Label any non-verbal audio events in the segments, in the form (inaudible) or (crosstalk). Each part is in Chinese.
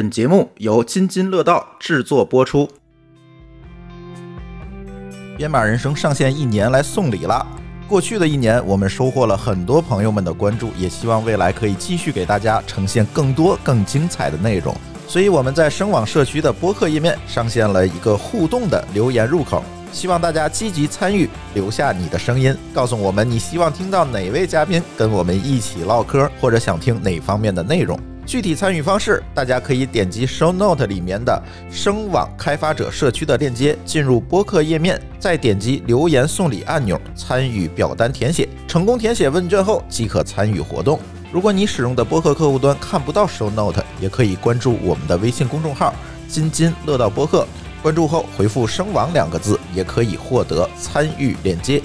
本节目由津津乐道制作播出。编码人生上线一年来送礼啦！过去的一年，我们收获了很多朋友们的关注，也希望未来可以继续给大家呈现更多更精彩的内容。所以我们在声网社区的播客页面上线了一个互动的留言入口，希望大家积极参与，留下你的声音，告诉我们你希望听到哪位嘉宾跟我们一起唠嗑，或者想听哪方面的内容。具体参与方式，大家可以点击 Show Note 里面的声网开发者社区的链接，进入播客页面，再点击留言送礼按钮，参与表单填写。成功填写问卷后，即可参与活动。如果你使用的播客客户端看不到 Show Note，也可以关注我们的微信公众号“津津乐道播客”，关注后回复“声网”两个字，也可以获得参与链接。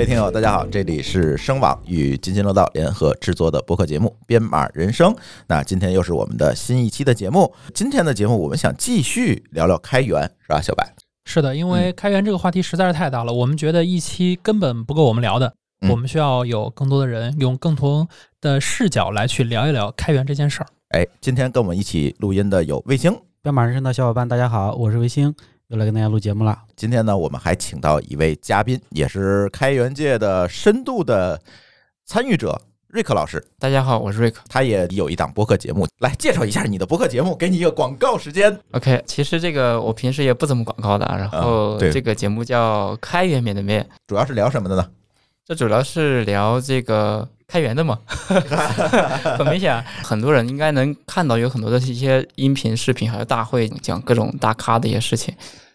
位听友，大家好，这里是声网与津津乐道联合制作的播客节目《编码人生》。那今天又是我们的新一期的节目。今天的节目，我们想继续聊聊开源，是吧，小白？是的，因为开源这个话题实在是太大了，我们觉得一期根本不够我们聊的。嗯我们需要有更多的人用更多的视角来去聊一聊开源这件事儿。哎，今天跟我们一起录音的有卫星。编码人生的小伙伴，大家好，我是卫星，又来跟大家录节目了。今天呢，我们还请到一位嘉宾，也是开源界的深度的参与者，瑞克老师。大家好，我是瑞克。他也有一档播客节目，来介绍一下你的播客节目，给你一个广告时间。OK，其实这个我平时也不怎么广告的，然后啊对这个节目叫《开源面对面》，主要是聊什么的呢？这主要是聊这个开源的嘛。(laughs) 很明显啊，很多人应该能看到有很多的一些音频、视频，还有大会讲各种大咖的一些事情。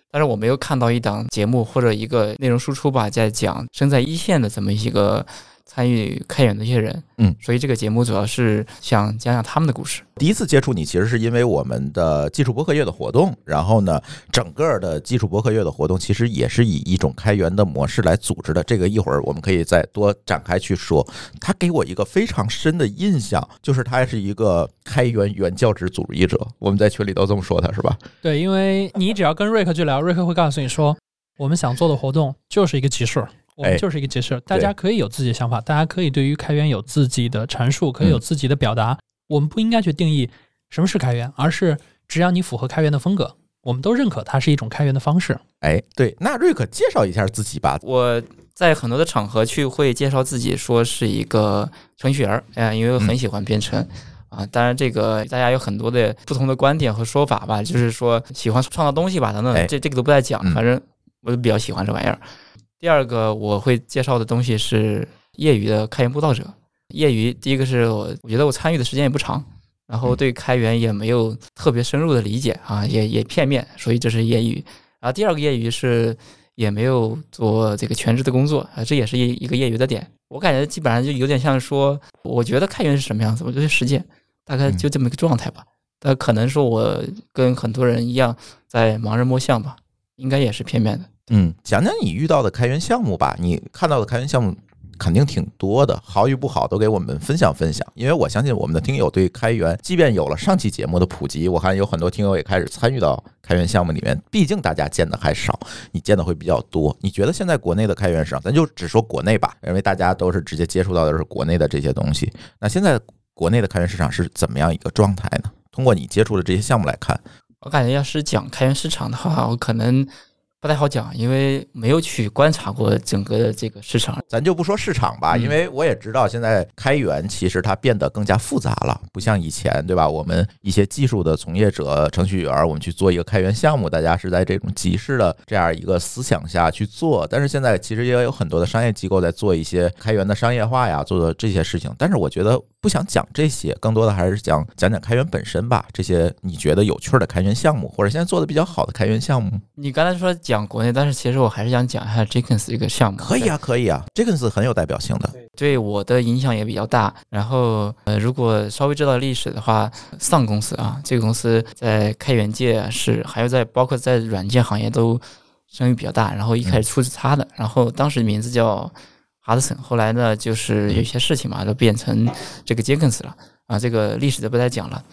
但是我没有看到一档节目或者一个内容输出吧，在讲身在一线的这么一个参与开源的一些人。嗯，所以这个节目主要是想讲讲他们的故事。第一次接触你，其实是因为我们的技术博客月的活动，然后呢，整个的技术博客月的活动其实也是以一种开源的模式来组织的。这个一会儿我们可以再多展开去说。他给我一个非常深的印象，就是他是一个开源原教旨主义者。我们在群里都这么说他，是吧？对，因为你只要跟瑞克去聊，瑞克会告诉你说，我们想做的活动就是一个集市，我哎们就是一个解释，大家可以有自己的想法，大家可以对于开源有自己的阐述，可以有自己的表达。我们不应该去定义什么是开源，而是只要你符合开源的风格，我们都认可它是一种开源的方式。哎，对，那瑞克介绍一下自己吧。我在很多的场合去会介绍自己，说是一个程序员儿，哎，因为我很喜欢编程。啊，当然，这个大家有很多的不同的观点和说法吧，就是说喜欢创造东西吧，等哎等，这这个都不再讲嗯，反正我就比较喜欢这玩意儿。第二个我会介绍的东西是业余的开源布道者。业余第一个是我我觉得我参与的时间也不长，然后对开源也没有特别深入的理解啊，也也片面，所以这是业余。然后第二个业余是也没有做这个全职的工作啊，这也是一一个业余的点。我感觉基本上就有点像说，我觉得开源是什么样子，我就去实践，大概就这么一个状态吧。但可能说我跟很多人一样在盲人摸象吧，应该也是片面的。嗯，讲讲你遇到的开源项目吧。你看到的开源项目肯定挺多的，好与不好都给我们分享分享。因为我相信我们的听友对开源，即便有了上期节目的普及，我看有很多听友也开始参与到开源项目里面。毕竟大家见的还少，你见的会比较多。你觉得现在国内的开源市场，咱就只说国内吧，因为大家都是直接接触到的是国内的这些东西。那现在国内的开源市场是怎么样一个状态呢？通过你接触的这些项目来看，我感觉要是讲开源市场的话，我可能不太好讲，因为没有去观察过整个的这个市场。咱就不说市场吧，嗯因为我也知道现在开源其实它变得更加复杂了，不像以前，对吧？我们一些技术的从业者、程序员，我们去做一个开源项目，大家是在这种集市的这样一个思想下去做。但是现在其实也有很多的商业机构在做一些开源的商业化呀，做的这些事情。但是我觉得不想讲这些，更多的还是讲讲讲开源本身吧。这些你觉得有趣的开源项目，或者现在做的比较好的开源项目，你刚才说讲国内，但是其实我还是想讲一下 Jenkins 这个项目。可以啊，可以啊，jkins 很有代表性的。对我的影响也比较大。然后，呃，如果稍微知道历史的话，丧公司啊，这个公司在开源界是，还有在包括在软件行业都声誉比较大。然后一开始出自他的，然后当时名字叫 Hudson，，后来呢就是有些事情嘛，就变成这个 Jenkins 了啊，这个历史就不再讲了。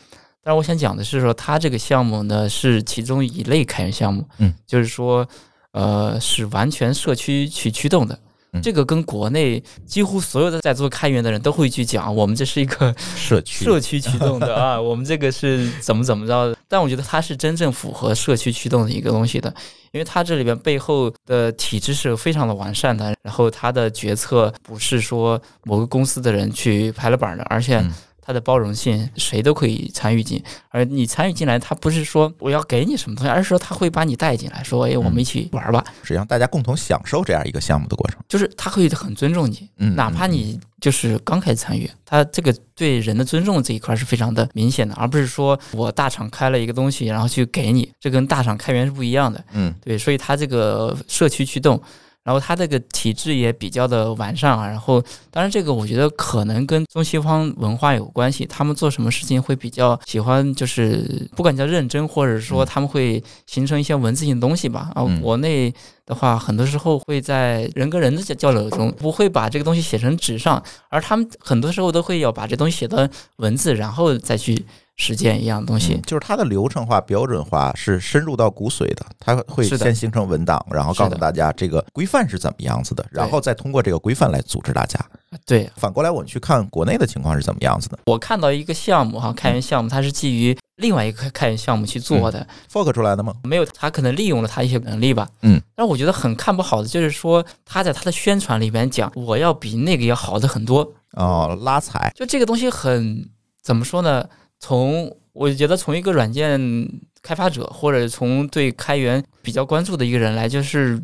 但是我想讲的是说，它这个项目呢是其中一类开源项目，嗯，就是说，呃，是完全社区去驱动的。嗯这个跟国内几乎所有的在做开源的人都会去讲，我们这是一个社区 (laughs) 社区驱动的啊，我们这个是怎么怎么着的？但我觉得它是真正符合社区驱动的一个东西的，因为它这里边背后的体制是非常的完善的，然后它的决策不是说某个公司的人去拍了板的，而且嗯它的包容性谁都可以参与进，而你参与进来，它不是说我要给你什么东西，而是说他会把你带进来，说哎，我们一起玩吧，是让大家共同享受这样一个项目的过程。就是他会很尊重你，嗯，哪怕你就是刚开始参与，他这个对人的尊重这一块是非常的明显的，而不是说我大厂开了一个东西，然后去给你，这跟大厂开源是不一样的。嗯。对，所以它这个社区驱动，然后它这个体制也比较的完善啊。然后，当然这个我觉得可能跟中西方文化有关系，他们做什么事情会比较喜欢，就是不管叫认真，或者说他们会形成一些文字性的东西吧。啊嗯，国内的话，很多时候会在人跟人的交交流中，不会把这个东西写成纸上，而他们很多时候都会要把这东西写到文字，然后再去实践一样的东西。嗯就是它的流程化、标准化是深入到骨髓的，它会先形成文档，然后告诉大家这个规范是怎么样子的，然后再通过这个规范来组织大家。对反过来，我们去看国内的情况是怎么样子的我看到一个项目哈，开源项目，它是基于另外一个开源项目去做的，，fork 出来的吗？没有他可能利用了他一些能力吧。嗯，但我觉得很看不好的就是说他在他的宣传里边讲我要比那个要好的很多，哦，拉踩，就这个东西很怎么说呢？从我觉得从一个软件开发者或者从对开源比较关注的一个人来，就是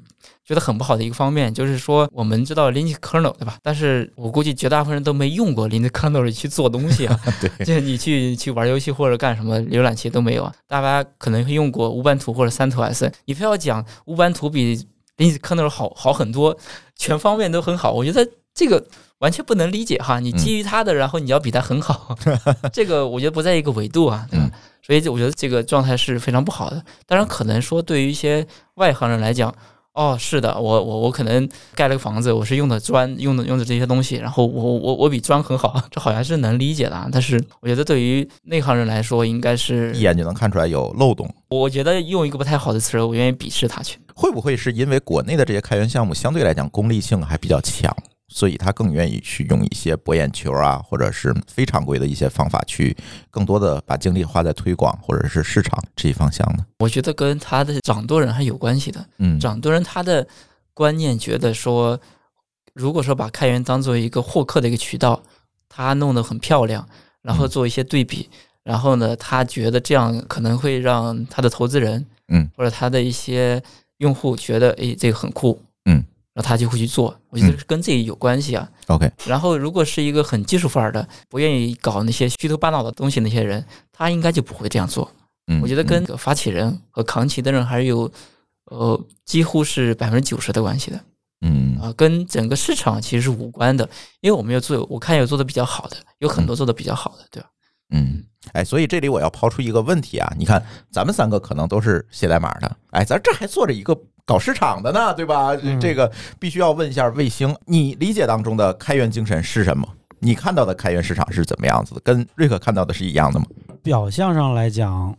觉得很不好的一个方面，就是说我们知道 Linux kernel 对吧？但是我估计绝大部分人都没用过 Linux kernel 去做东西啊。对，(laughs) 就是你去去玩游戏或者干什么，浏览器都没有啊。大家可能会用过乌班图或者三图 S，你非要讲乌班图比 Linux kernel 好好很多，全方面都很好，我觉得这个完全不能理解哈。你基于他的，然后你要比他很好，(laughs) 这个我觉得不在一个维度啊，对吧？嗯所以我觉得这个状态是非常不好的。当然，可能说对于一些外行人来讲。哦，是的，我我我可能盖了个房子，我是用的砖，用的用的这些东西，然后我我我比砖很好，(laughs) 这好像是能理解的啊。但是我觉得对于内行人来说，应该是一眼就能看出来有漏洞。我觉得用一个不太好的词儿，我愿意鄙视他去。会不会是因为国内的这些开源项目相对来讲功利性还比较强，所以他更愿意去用一些博眼球啊，或者是非常规的一些方法去更多的把精力花在推广或者是市场这一方向呢？我觉得跟他的掌舵人还有关系的。嗯，掌舵人他的观念觉得说，如果说把开源当做一个获客的一个渠道，他弄得很漂亮，然后做一些对比，然后呢，他觉得这样可能会让他的投资人，嗯，或者他的一些用户觉得，诶，这个很酷，嗯，然后他就会去做。我觉得是跟这个有关系啊。OK，然后，如果是一个很技术范儿的，不愿意搞那些虚头巴脑的东西那些人，他应该就不会这样做。嗯，我觉得跟发起人和扛旗的人还是有，呃，几乎是百分之九十的关系的嗯啊，跟整个市场其实是无关的。因为我们要做，我看有做的比较好的，有很多做的比较好的，对吧？嗯，哎，所以这里我要抛出一个问题啊，你看咱们三个可能都是写代码的，哎，咱这还做着一个搞市场的呢，对吧？嗯这个必须要问一下卫星，你理解当中的开源精神是什么？你看到的开源市场是怎么样子的？跟瑞克看到的是一样的吗？表象上来讲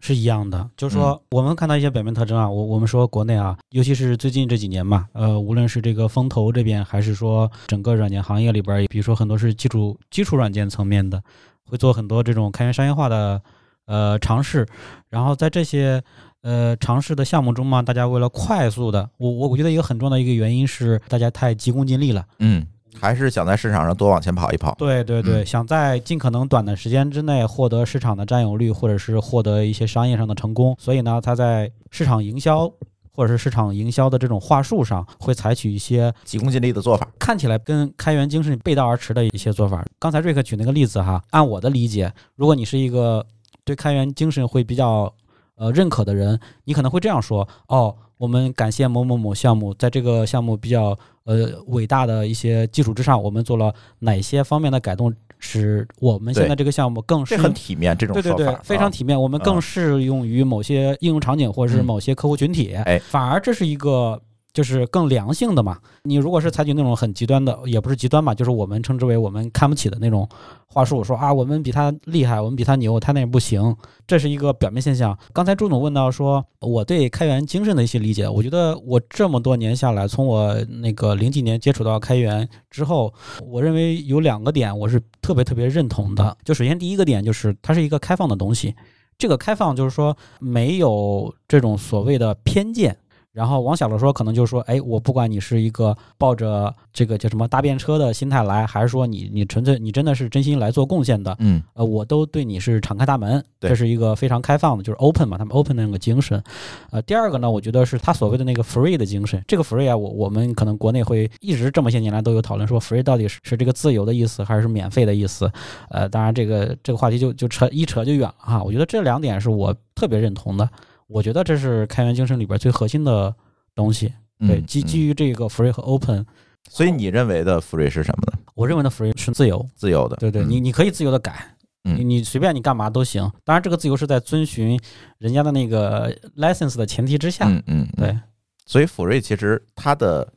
是一样的，就是说我们看到一些表面特征啊，我我们说国内啊，尤其是最近这几年嘛，呃，无论是这个风投这边，还是说整个软件行业里边，比如说很多是基础基础软件层面的，会做很多这种开源商业化的呃尝试，然后在这些呃尝试的项目中嘛，大家为了快速的，我我我觉得一个很重要的一个原因是大家太急功近利了。嗯，还是想在市场上多往前跑一跑。对对对，嗯想在尽可能短的时间之内获得市场的占有率，或者是获得一些商业上的成功，所以呢，他在市场营销或者是市场营销的这种话术上，会采取一些急功近利的做法。看起来跟开源精神背道而驰的一些做法。刚才瑞克举那个例子哈，按我的理解，如果你是一个对开源精神会比较呃认可的人，你可能会这样说：哦，我们感谢某某某项目，在这个项目比较呃伟大的一些基础之上，我们做了哪些方面的改动，使我们现在这个项目更适这用很体面，这种对对对，非常啊体面。我们啊更适用于某些应用场景或者是嗯某些客户群体。哎反而这是一个就是更良性的嘛。你如果是采取那种很极端的，也不是极端吧，就是我们称之为我们看不起的那种话术，说啊我们比他厉害，我们比他牛，他那不行，这是一个表面现象。刚才朱总问到说我对开源精神的一些理解，我觉得我这么多年下来，从我那个零几年接触到开源之后，我认为有两个点我是特别特别认同的。就首先第一个点就是它是一个开放的东西。这个开放就是说没有这种所谓的偏见，然后往小了说，可能就是说，哎，我不管你是一个抱着这个叫什么搭便车的心态来，还是说你你纯粹你真的是真心来做贡献的，嗯呃，我都对你是敞开大门，这是一个非常开放的，就是 open 嘛，他们 open 的那个精神。呃，第二个呢，我觉得是他所谓的那个 free 的精神。这个 free 啊，我我们可能国内会一直这么些年来都有讨论说 free 到底是是这个自由的意思，还是免费的意思？呃，当然这个这个话题就就扯一扯就远了哈。我觉得这两点是我特别认同的，我觉得这是开源精神里边最核心的东西。对，嗯基基嗯于这个 free 和 open，所以你认为的 free 是什么呢？我认为的 free 是自由。自由的，对对，嗯你你可以自由的改，嗯你你随便你干嘛都行。当然，这个自由是在遵循人家的那个 license 的前提之下。嗯嗯，嗯对，所以 free 其实它的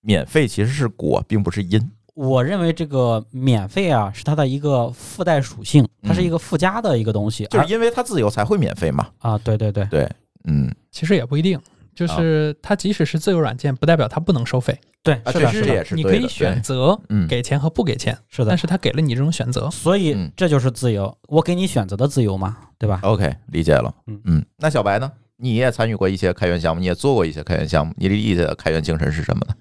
免费其实是果，并不是因。我认为这个免费啊是它的一个附带属性，它是一个附加的一个东西。嗯就是因为它自由才会免费嘛。啊，对对对，对，嗯，其实也不一定，就是它即使是自由软件，不代表它不能收费。对，啊是的，是的这是也，是你可以选择嗯，给钱和不给钱，是的但。是它给了你这种选择。所以嗯这就是自由，我给你选择的自由嘛，对吧？OK，理解了。嗯嗯，那小白呢？你也参与过一些开源项目，你也做过一些开源项目，你理解的开源精神是什么呢？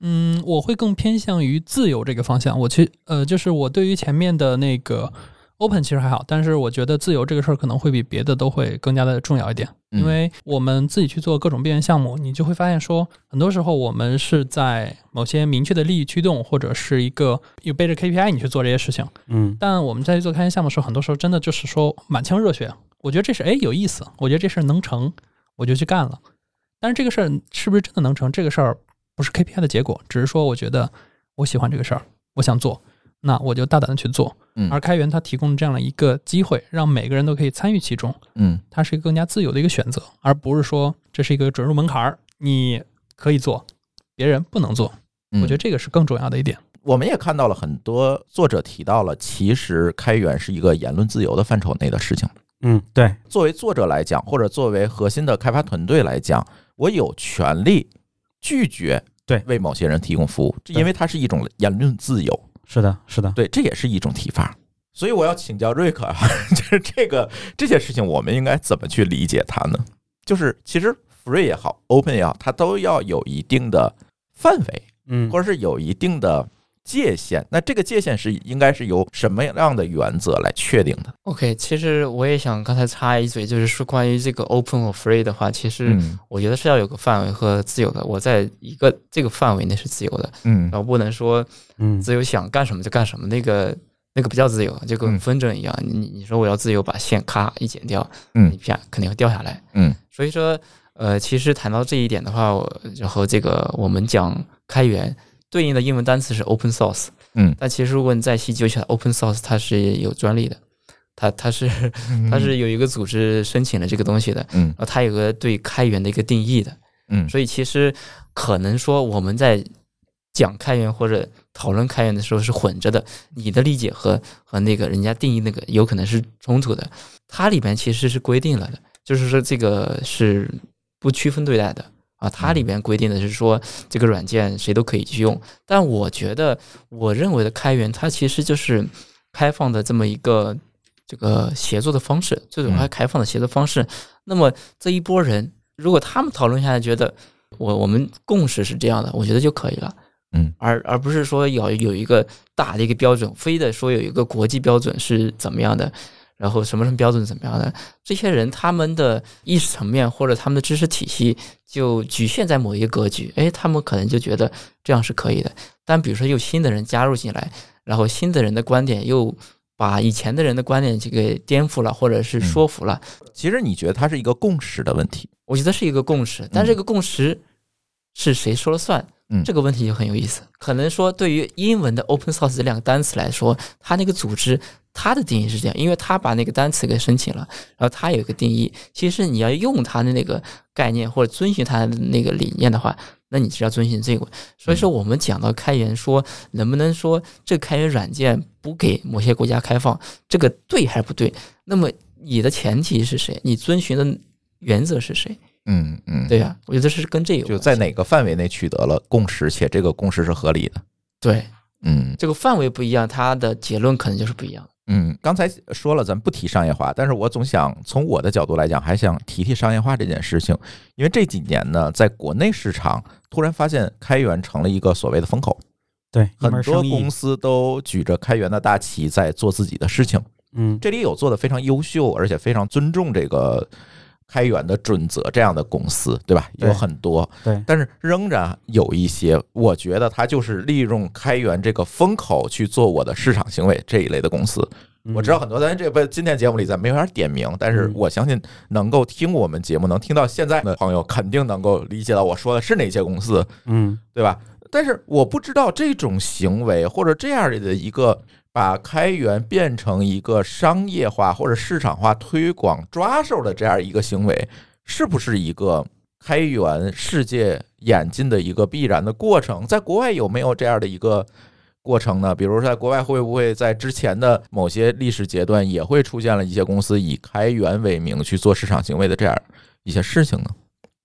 嗯，我会更偏向于自由这个方向。我去呃，就是我对于前面的那个 open 其实还好，但是我觉得自由这个事儿可能会比别的都会更加的重要一点。嗯因为我们自己去做各种边缘项目，你就会发现说，很多时候我们是在某些明确的利益驱动，或者是一个有背着 KPI 你去做这些事情。嗯但我们在做开源项目的时候，很多时候真的就是说满腔热血，我觉得这事哎有意思，我觉得这事儿能成，我就去干了。但是这个事儿是不是真的能成？这个事儿不是 KPI 的结果，只是说我觉得我喜欢这个事儿，我想做，那我就大胆的去做。嗯而开源它提供这样的一个机会，让每个人都可以参与其中，嗯它是一个更加自由的一个选择，而不是说这是一个准入门槛儿，你可以做，别人不能做。嗯，我觉得这个是更重要的一点。我们也看到了很多作者提到了，其实开源是一个言论自由的范畴内的事情。嗯，对，作为作者来讲，或者作为核心的开发团队来讲，我有权利拒绝对为某些人提供服务，这因为它是一种言论自由。是的，是的，对，这也是一种提法。所以我要请教瑞克啊，(laughs) 就是这个这些事情，我们应该怎么去理解它呢？就是其实 free 也好，open 也好，它都要有一定的范围，嗯或者是有一定的界限。那这个界限是应该是由什么样的原则来确定的？OK，其实我也想刚才插一嘴，就是说关于这个 open 或 free 的话，其实嗯我觉得是要有个范围和自由的。我在一个这个范围内是自由的，嗯然后不能说嗯自由想干什么就干什么，那个那个不叫自由，就跟嗯风筝一样。你你说我要自由，把线咔一剪掉，嗯你啪肯定会掉下来。嗯所以说，呃，其实谈到这一点的话，我然后这个我们讲开源对应的英文单词是 open source，嗯，但其实如果你再细究起来，open source 它是有专利的，它它是它是有一个组织申请了这个东西的，嗯。然后它有个对开源的一个定义的，嗯。所以其实可能说我们在讲开源或者讨论开源的时候是混着的，你的理解和和那个人家定义那个有可能是冲突的。它里边其实是规定了的，就是说这个是不区分对待的啊。它里边规定的是说这个软件谁都可以去用，但我觉得我认为的开源它其实就是开放的这么一个这个协作的方式，最主要还开放的协作方式。那么这一波人如果他们讨论下来觉得我我们共识是这样的，我觉得就可以了。嗯，而而不是说要有一个大的一个标准，非得说有一个国际标准是怎么样的，然后什么什么标准怎么样的，这些人他们的意识层面或者他们的知识体系就局限在某一个格局，哎，他们可能就觉得这样是可以的。但比如说有新的人加入进来，然后新的人的观点又把以前的人的观点这个颠覆了，或者是说服了，其实你觉得它是一个共识的问题？我觉得是一个共识，但这个共识是谁说了算？嗯这个问题就很有意思。可能说，对于英文的 open source 这两个单词来说，它那个组织他的定义是这样，因为他把那个单词给申请了，然后他有一个定义。其实你要用他的那个概念或者遵循他的那个理念的话，那你是要遵循这个。所以说，我们讲到开源，说能不能说这开源软件不给某些国家开放，这个对还是不对？那么你的前提是谁？你遵循的原则是谁？嗯嗯，对呀、我觉得是跟这个有就在哪个范围内取得了共识，且这个共识是合理的。对嗯这个范围不一样，它的结论可能就是不一样的。嗯，刚才说了，咱不提商业化，但是我总想从我的角度来讲，还想提提商业化这件事情，因为这几年呢，在国内市场突然发现开源成了一个所谓的风口，对，很多公司都举着开源的大旗在做自己的事情。嗯，这里有做的非常优秀，而且非常尊重这个开源的准则这样的公司，对吧？有很多，对，但是仍然有一些，我觉得它就是利用开源这个风口去做我的市场行为这一类的公司。我知道很多，咱这不今天节目里咱没法点名，但是嗯我相信能够听我们节目、能听到现在的朋友，肯定能够理解到我说的是哪些公司，嗯，对吧？但是我不知道这种行为或者这样的一个把开源变成一个商业化或者市场化推广抓手的这样一个行为，是不是一个开源世界演进的一个必然的过程？在国外有没有这样的一个过程呢？比如说，在国外会不会在之前的某些历史阶段也会出现了一些公司以开源为名去做市场行为的这样一些事情呢？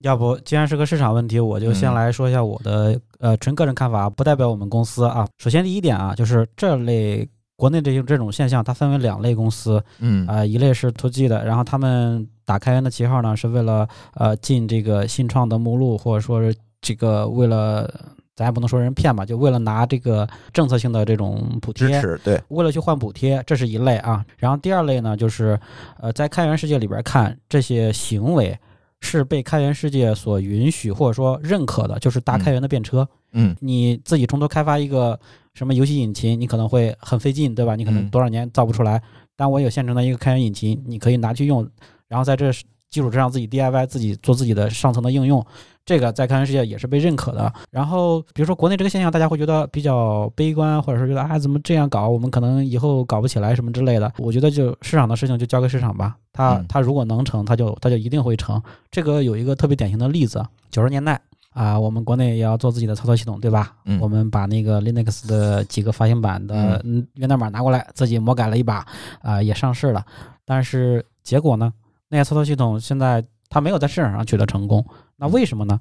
要不既然是个市场问题，我就先来说一下我的呃纯个人看法，不代表我们公司啊。首先第一点啊，就是这类国内这种这种现象，它分为两类公司嗯啊、一类是 to G 的，然后他们打开源的旗号呢，是为了呃进这个新创的目录，或者说是这个为了咱也不能说人骗吧，就为了拿这个政策性的这种补贴，支持对，为了去换补贴，这是一类啊。然后第二类呢，就是呃，在开源世界里边看这些行为是被开源世界所允许或者说认可的，就是搭开源的便车。嗯你自己从头开发一个什么游戏引擎，你可能会很费劲，对吧？你可能嗯多少年造不出来。但我有现成的一个开源引擎，你可以拿去用，然后在这基础之上自己 DIY 自己做自己的上层的应用。这个在开源世界也是被认可的。然后比如说国内这个现象，大家会觉得比较悲观，或者说觉得啊怎么这样搞，我们可能以后搞不起来什么之类的。我觉得就市场的事情就交给市场吧，它嗯它如果能成，它就它就一定会成。这个有一个特别典型的例子，九十年代。啊，我们国内也要做自己的操作系统，对吧？嗯我们把那个 Linux 的几个发行版的嗯源代码拿过来，自己魔改了一把，啊、也上市了。但是结果呢，那些操作系统现在它没有在市场上取得成功。那为什么呢？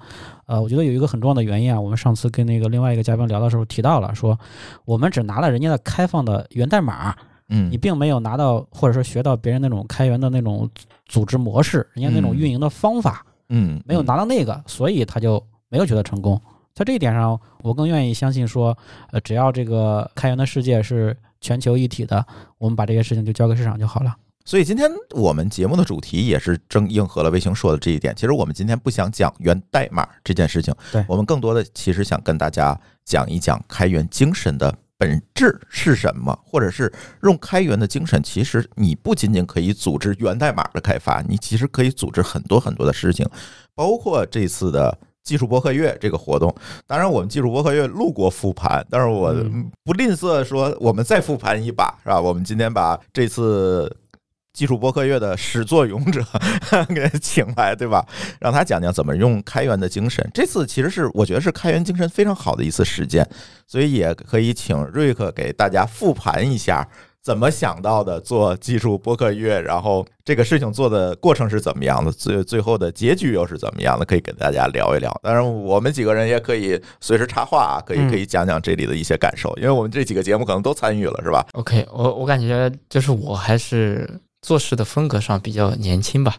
呃，我觉得有一个很重要的原因啊，我们上次跟那个另外一个嘉宾聊的时候提到了，说我们只拿了人家的开放的源代码，嗯你并没有拿到或者说学到别人那种开源的那种组织模式，人家那种嗯运营的方法。嗯没有拿到那个，所以他就没有取得成功。在这一点上，我更愿意相信说，呃，只要这个开源的世界是全球一体的，我们把这些事情就交给市场就好了。所以今天我们节目的主题也是正应和了卫星说的这一点。其实我们今天不想讲源代码这件事情，对我们更多的其实想跟大家讲一讲开源精神的本质是什么，或者是用开源的精神，其实你不仅仅可以组织源代码的开发，你其实可以组织很多很多的事情，包括这次的。技术博客月这个活动，当然我们技术博客月录过复盘，但是我嗯不吝啬说我们再复盘一把，是吧？我们今天把这次技术播客月的始作俑者 (laughs) 给请来，对吧？让他讲讲怎么用开源的精神。这次其实是我觉得是开源精神非常好的一次实践，所以也可以请瑞克给大家复盘一下。怎么想到的做技术播客月，然后这个事情做的过程是怎么样的，最最后的结局又是怎么样的，可以给大家聊一聊。当然，我们几个人也可以随时插话啊，可以嗯可以讲讲这里的一些感受，因为我们这几个节目可能都参与了，是吧？OK，我我感觉就是我还是做事的风格上比较年轻吧。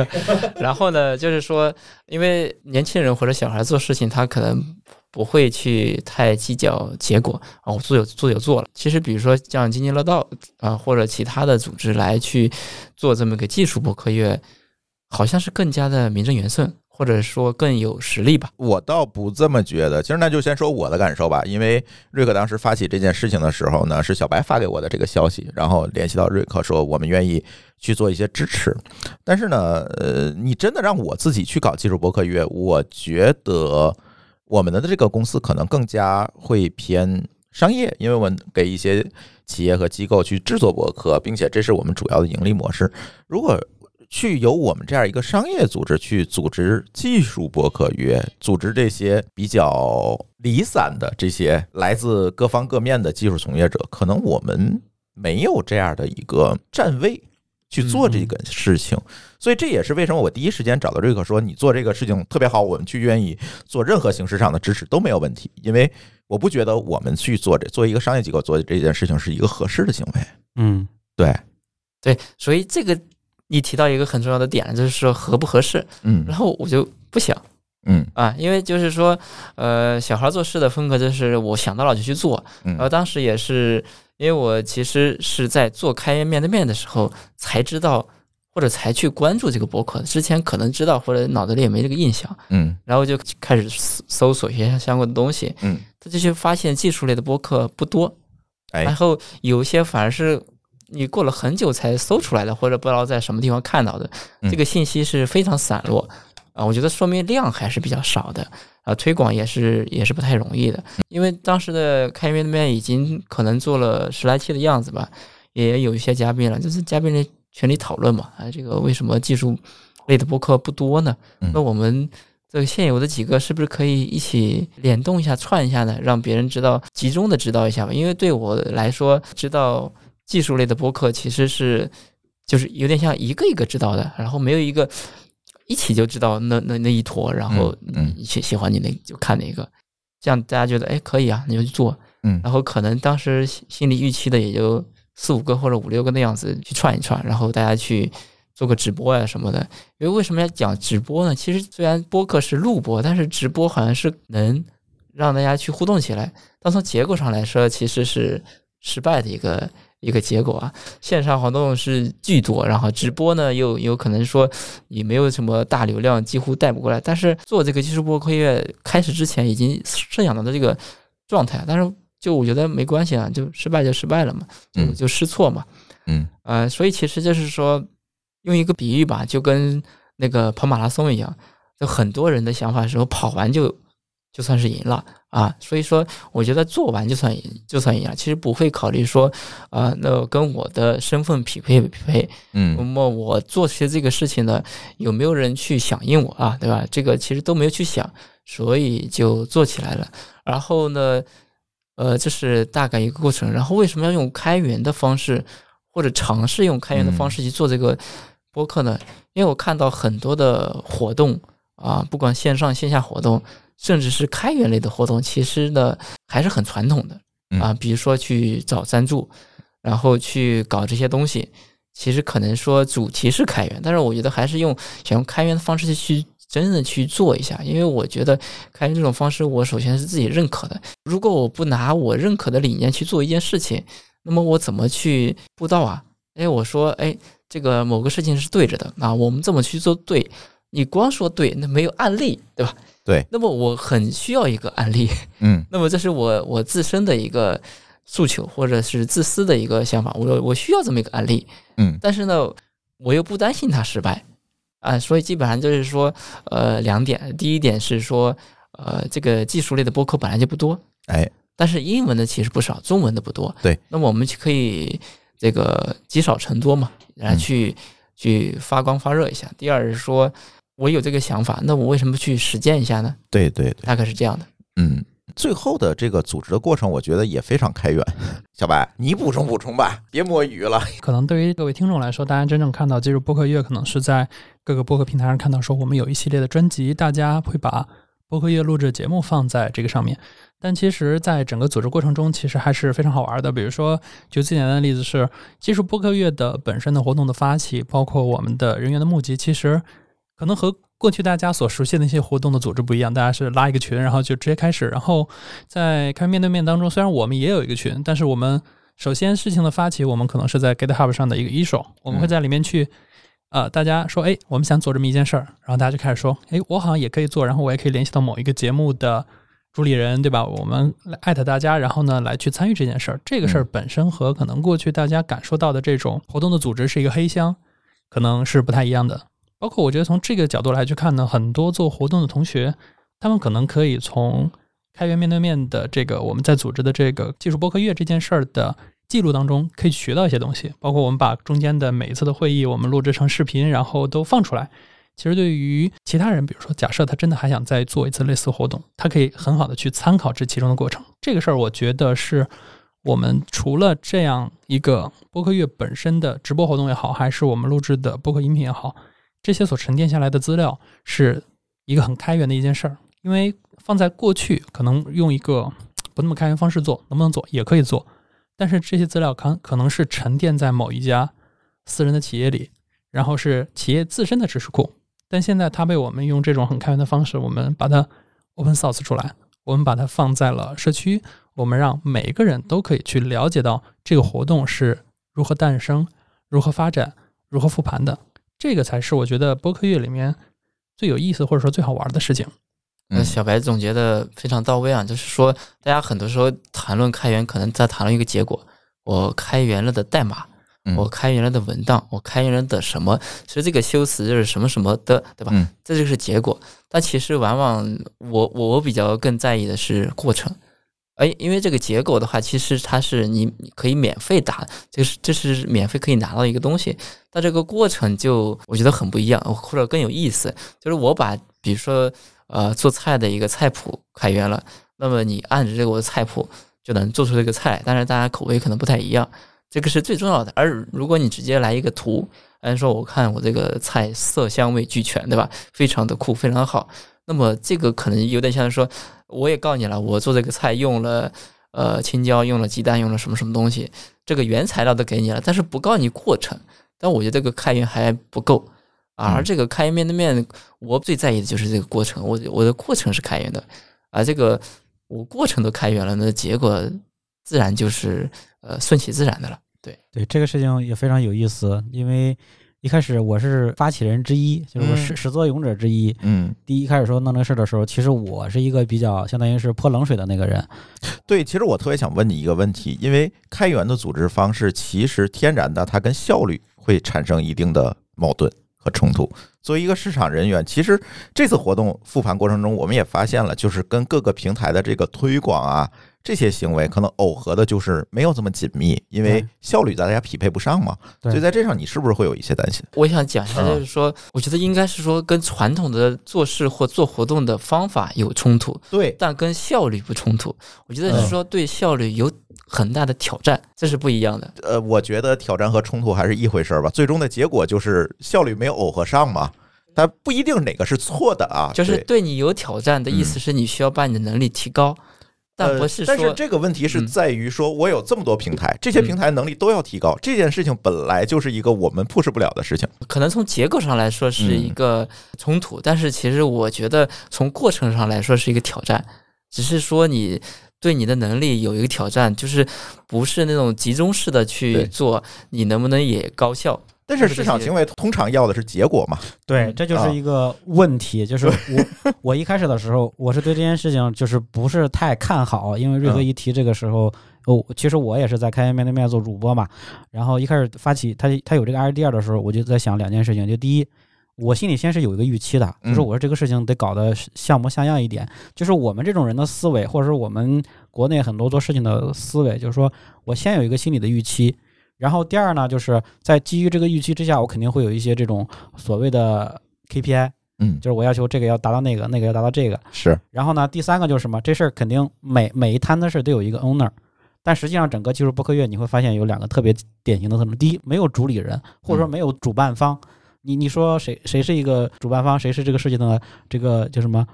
(laughs) 然后呢，就是说，因为年轻人或者小孩做事情，他可能不会去太计较结果啊，我做有做有做了。其实，比如说像津津乐道啊，或者其他的组织来去做这么个技术博客月，好像是更加的名正言顺，或者说更有实力吧。我倒不这么觉得。其实那就先说我的感受吧，因为瑞克当时发起这件事情的时候呢，是小白发给我的这个消息，然后联系到瑞克说我们愿意去做一些支持。但是呢，呃，你真的让我自己去搞技术博客月，我觉得我们的这个公司可能更加会偏商业，因为我们给一些企业和机构去制作博客，并且这是我们主要的盈利模式。如果去由我们这样一个商业组织去组织技术博客约，组织这些比较离散的这些来自各方各面的技术从业者，可能我们没有这样的一个站位去做这个事情，所以这也是为什么我第一时间找到瑞克说你做这个事情特别好，我们去愿意做任何形式上的支持都没有问题，因为我不觉得我们去做这作为一个商业机构做这件事情是一个合适的行为。嗯。对，对，所以这个你提到一个很重要的点，就是说合不合适。嗯。然后我就不想嗯啊，因为就是说，呃，小孩做事的风格就是我想到了就去做。嗯然后当时也是因为我其实是在做开源面对面的时候才知道，或者才去关注这个博客，之前可能知道或者脑子里也没这个印象，嗯然后就开始搜搜索一些相关的东西。嗯，他就去发现技术类的博客不多，哎然后有一些反而是你过了很久才搜出来的，或者不知道在什么地方看到的，嗯这个信息是非常散落啊。我觉得说明量还是比较少的啊，推广也是也是不太容易的。因为当时的开源面对面已经可能做了十来期的样子吧，也有一些嘉宾了，就是嘉宾的群里讨论嘛，啊，这个为什么技术类的播客不多呢？嗯那我们这个现有的几个是不是可以一起联动一下、串一下呢？让别人知道，集中的知道一下吧。因为对我来说，知道技术类的播客其实是就是有点像一个一个知道的，然后没有一个一起就知道那那那一坨，然后嗯喜喜欢你那就看哪个，这样大家觉得哎可以啊，你就去做。嗯然后可能当时心心里预期的也就四五个或者五六个那样子去串一串，然后大家去做个直播呀、什么的。因为为什么要讲直播呢？其实虽然播客是录播，但是直播好像是能让大家去互动起来，但从结果上来说，其实是失败的一个一个结果啊。线上活动是巨多，然后直播呢又有可能说也没有什么大流量，几乎带不过来。但是做这个技术播客业开始之前，已经设想到的这个状态，但是就我觉得没关系啊，就失败就失败了嘛，就嗯就试错嘛。嗯呃，所以其实就是说，用一个比喻吧，就跟那个跑马拉松一样，就很多人的想法是说跑完就就算是赢了啊。所以说，我觉得做完就算赢，就算赢了。其实不会考虑说，啊、那跟我的身份匹配不匹配？嗯那嗯么我做些这个事情呢，有没有人去响应我啊？对吧？这个其实都没有去想，所以就做起来了。然后呢，呃，这是大概一个过程。然后为什么要用开源的方式，或者尝试用开源的方式去做这个播客呢？因为我看到很多的活动啊，不管线上线下活动，甚至是开源类的活动，其实呢还是很传统的啊，比如说去找赞助，然后去搞这些东西。其实可能说主题是开源，但是我觉得还是用想用开源的方式去真的去做一下，因为我觉得开源这种方式，我首先是自己认可的。如果我不拿我认可的理念去做一件事情，那么我怎么去布道啊？哎，我说，哎，这个某个事情是对着的啊，我们这么去做对，你光说对，那没有案例，对吧？对。那么我很需要一个案例，嗯 (laughs) 那么这是我我自身的一个诉求，或者是自私的一个想法，我我需要这么一个案例。嗯但是呢，我又不担心它失败啊，所以基本上就是说，呃，两点。第一点是说，呃，这个技术类的播客本来就不多，哎但是英文的其实不少，中文的不多。对，那么我们就可以这个积少成多嘛，来嗯去、去发光发热一下。第二是说，我有这个想法，那我为什么不去实践一下呢？对对对大概是这样的。嗯。最后的这个组织的过程，我觉得也非常开源。(laughs) 小白，你补充补充吧，别摸鱼了。可能对于各位听众来说，大家真正看到技术播客月，可能是在各个播客平台上看到说我们有一系列的专辑，大家会把播客月录制节目放在这个上面。但其实，在整个组织过程中，其实还是非常好玩的。比如说，举最简单的例子是，技术播客月的本身的活动的发起，包括我们的人员的募集，其实可能和过去大家所熟悉的那些活动的组织不一样。大家是拉一个群，然后就直接开始。然后在开面对面当中，虽然我们也有一个群，但是我们首先事情的发起，我们可能是在 GitHub 上的一个一手，我们会在里面去。呃，大家说，哎，我们想做这么一件事儿，然后大家就开始说，哎，我好像也可以做，然后我也可以联系到某一个节目的主理人，对吧？我们来艾特大家，然后呢来去参与这件事儿。这个事儿本身和可能过去大家感受到的这种活动的组织是一个黑箱，可能是不太一样的。包括我觉得从这个角度来去看呢，很多做活动的同学，他们可能可以从开源面对面的这个我们在组织的这个技术播客月这件事儿的记录当中，可以学到一些东西，包括我们把中间的每一次的会议我们录制成视频，然后都放出来。其实对于其他人，比如说假设他真的还想再做一次类似活动，他可以很好的去参考这其中的过程。这个事儿我觉得是我们除了这样一个播客月本身的直播活动也好，还是我们录制的播客音频也好，这些所沉淀下来的资料是一个很开源的一件事儿。因为放在过去，可能用一个不那么开源方式做，能不能做也可以做，但是这些资料可可能是沉淀在某一家私人的企业里，然后是企业自身的知识库。但现在它被我们用这种很开源的方式，我们把它 open source 出来，我们把它放在了社区，我们让每一个人都可以去了解到这个活动是如何诞生、如何发展、如何复盘的。这个才是我觉得播客月里面最有意思或者说最好玩的事情。那小白总结的非常到位啊，就是说大家很多时候谈论开源，可能在谈论一个结果，我开源了的代码。我开源了的文档，我开源了的什么？其实这个修辞就是什么什么的，对吧？这就是结果。但其实往往我我比较更在意的是过程。哎，因为这个结果的话，其实它是你可以免费打，这是这是免费可以拿到一个东西。但这个过程就我觉得很不一样，或者更有意思。就是我把比如说呃做菜的一个菜谱开源了，那么你按着这个我的菜谱就能做出这个菜，但是大家口味可能不太一样。这个是最重要的，而如果你直接来一个图，按说我看我这个菜色香味俱全，对吧？非常的酷，非常好。那么这个可能有点像说，我也告诉你了，我做这个菜用了呃青椒，用了鸡蛋，用了什么什么东西，这个原材料都给你了，但是不告诉你过程。但我觉得这个开源还不够，而这个开源面对面，我最在意的就是这个过程，我我的过程是开源的，而这个我过程都开源了，那结果自然就是。呃，顺其自然的了。对对，这个事情也非常有意思，因为一开始我是发起人之一，就是我始始作俑者之一。嗯，第一开始说弄这个事儿的时候，其实我是一个比较相当于是泼冷水的那个人。对，其实我特别想问你一个问题，因为开源的组织方式其实天然的它跟效率会产生一定的矛盾和冲突。作为一个市场人员，其实这次活动复盘过程中，我们也发现了，就是跟各个平台的这个推广啊。这些行为可能耦合的就是没有这么紧密，因为效率大家匹配不上嘛。所以在这上，你是不是会有一些担心？我想讲一下，就是说，我觉得应该是说跟传统的做事或做活动的方法有冲突，对，但跟效率不冲突。我觉得是说对效率有很大的挑战，这是不一样的。呃，我觉得挑战和冲突还是一回事儿吧。最终的结果就是效率没有耦合上嘛，它不一定哪个是错的啊。就是对你有挑战的意思是你需要把你的能力提高。但不是，但是这个问题是在于说，我有这么多平台，这些平台能力都要提高，这件事情本来就是一个我们 push 不了的事情。可能从结构上来说是一个冲突，但是其实我觉得从过程上来说是一个挑战。只是说你对你的能力有一个挑战，就是不是那种集中式的去做，你能不能也高效？但是市场行为通常要的是结果嘛？对，这就是一个问题。就是我 (laughs) 我一开始的时候，我是对这件事情就是不是太看好，因为瑞哥一提这个时候，哦，其实我也是在开面对面做主播嘛。然后一开始发起他他有这个 idea 的时候，我就在想两件事情。就第一，我心里先是有一个预期的，就是我说这个事情得搞得像模像样一点。就是我们这种人的思维，或者是我们国内很多做事情的思维，就是说我先有一个心理的预期。然后第二呢，就是在基于这个预期之下，我肯定会有一些这种所谓的 KPI，嗯，就是我要求这个要达到那个，那个要达到这个。是。然后呢，第三个就是什么？这事儿肯定每每一摊的事都有一个 owner，但实际上整个技术播客月你会发现有两个特别典型的特征：第一，没有主理人，或者说没有主办方。你你说谁谁是一个主办方？谁是这个事情的这个叫什么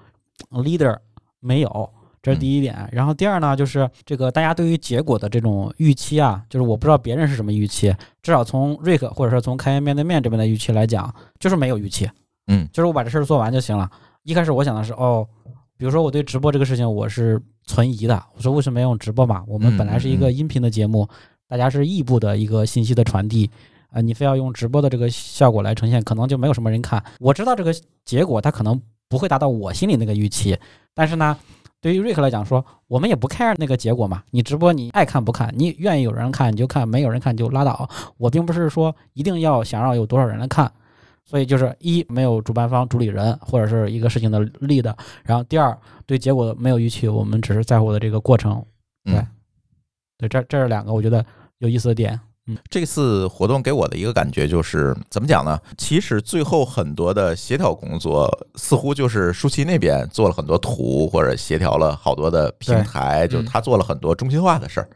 leader？没有。这是第一点，然后第二呢，就是这个大家对于结果的这种预期啊，就是我不知道别人是什么预期，至少从瑞克或者说从开源面对面这边的预期来讲，就是没有预期，嗯，就是我把这事儿做完就行了。一开始我想的是，哦，比如说我对直播这个事情我是存疑的，我说为什么要用直播嘛？我们本来是一个音频的节目，大家是异步的一个信息的传递，啊，你非要用直播的这个效果来呈现，可能就没有什么人看。我知道这个结果它可能不会达到我心里那个预期，但是呢。对于瑞克来讲，说我们也不 care 那个结果嘛，你直播你爱看不看，你愿意有人看你就看，没有人看就拉倒。我并不是说一定要想让有多少人来看，所以就是一没有主办方、主理人或者是一个事情的力的，然后第二对结果没有预期，我们只是在乎的这个过程。对嗯，对，这这是两个我觉得有意思的点。这次活动给我的一个感觉就是，怎么讲呢？其实最后很多的协调工作，似乎就是舒淇那边做了很多图，或者协调了好多的平台，就是他做了很多中心化的事儿。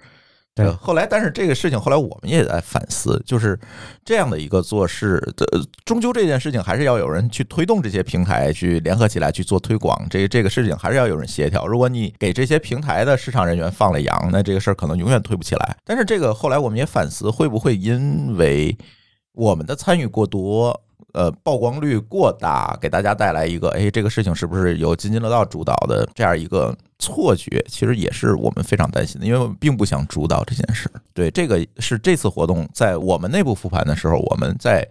对呃后来，但是这个事情后来我们也在反思，就是这样的一个做事的，终究这件事情还是要有人去推动这些平台去联合起来去做推广，这这个事情还是要有人协调。如果你给这些平台的市场人员放了羊，那这个事儿可能永远推不起来。但是这个后来我们也反思，会不会因为我们的参与过多，呃，曝光率过大，给大家带来一个，哎，这个事情是不是由津津乐道主导的这样一个错觉？其实也是我们非常担心的，因为我们并不想主导这件事。对，这个是这次活动在我们内部复盘的时候，我们在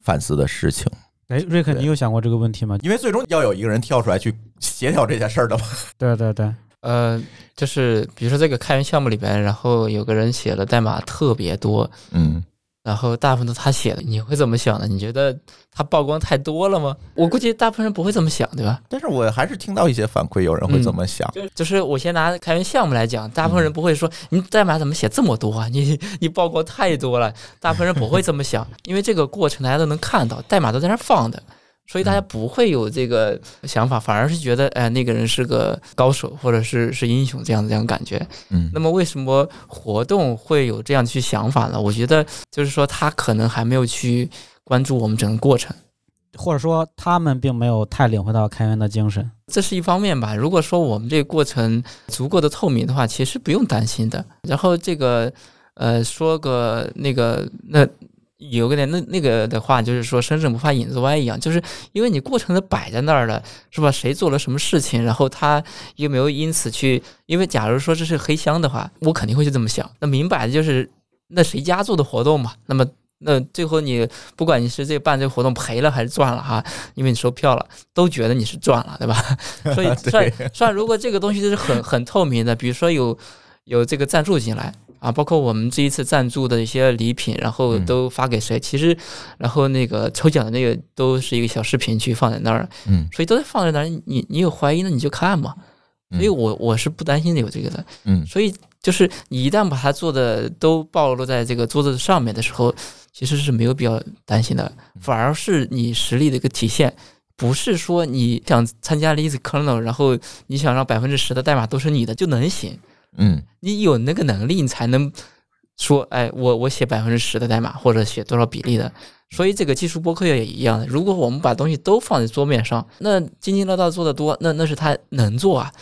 反思的事情。哎，瑞克，你有想过这个问题吗？因为最终要有一个人跳出来去协调这件事儿的嘛。(laughs) 对对对，呃，就是比如说这个开源项目里边，然后有个人写的代码特别多，嗯，然后大部分都他写的，你会怎么想呢？你觉得他曝光太多了吗？我估计大部分人不会这么想，对吧？但是我还是听到一些反馈，有人会这么想。就就是我先拿开源项目来讲，大部分人不会说你代码怎么写这么多啊？你你曝光太多了，大部分人不会这么想，因为这个过程大家都能看到，代码都在那放的。所以大家不会有这个想法，反而是觉得，哎，那个人是个高手，或者是是英雄这样的这样感觉。嗯那么为什么活动会有这样去想法呢？我觉得就是说他可能还没有去关注我们整个过程，或者说他们并没有太领会到开源的精神。这是一方面吧。如果说我们这个过程足够的透明的话，其实不用担心的。然后这个呃，说个那个那。有个点，那那个的话，就是说身正不怕影子歪一样，就是因为你过程都摆在那儿了，是吧？谁做了什么事情，然后他有没有因此去？因为假如说这是黑箱的话，我肯定会去这么想。那明摆的就是那谁家做的活动嘛？那么那最后你不管你是这办这个活动赔了还是赚了哈，因为你收票了，都觉得你是赚了，对吧？(laughs) 所以 (laughs) 算算如果这个东西是很很透明的，比如说有有这个赞助进来。啊，包括我们这一次赞助的一些礼品，然后都发给谁？其实，然后那个抽奖的那个都是一个小视频去放在那儿，嗯，所以都在放在那儿。你你有怀疑，那你就看嘛。所以我我是不担心有这个的。嗯，所以就是你一旦把它做的都暴露在这个桌子上面的时候，其实是没有必要担心的，反而是你实力的一个体现。不是说你想参加 List Kernel，然后你想让百分之十的代码都是你的就能行。嗯，你有那个能力，你才能说，哎，我我写百分之十的代码，或者写多少比例的。所以这个技术播客也一样的。如果我们把东西都放在桌面上，那津津乐道做的多，那那是他能做啊。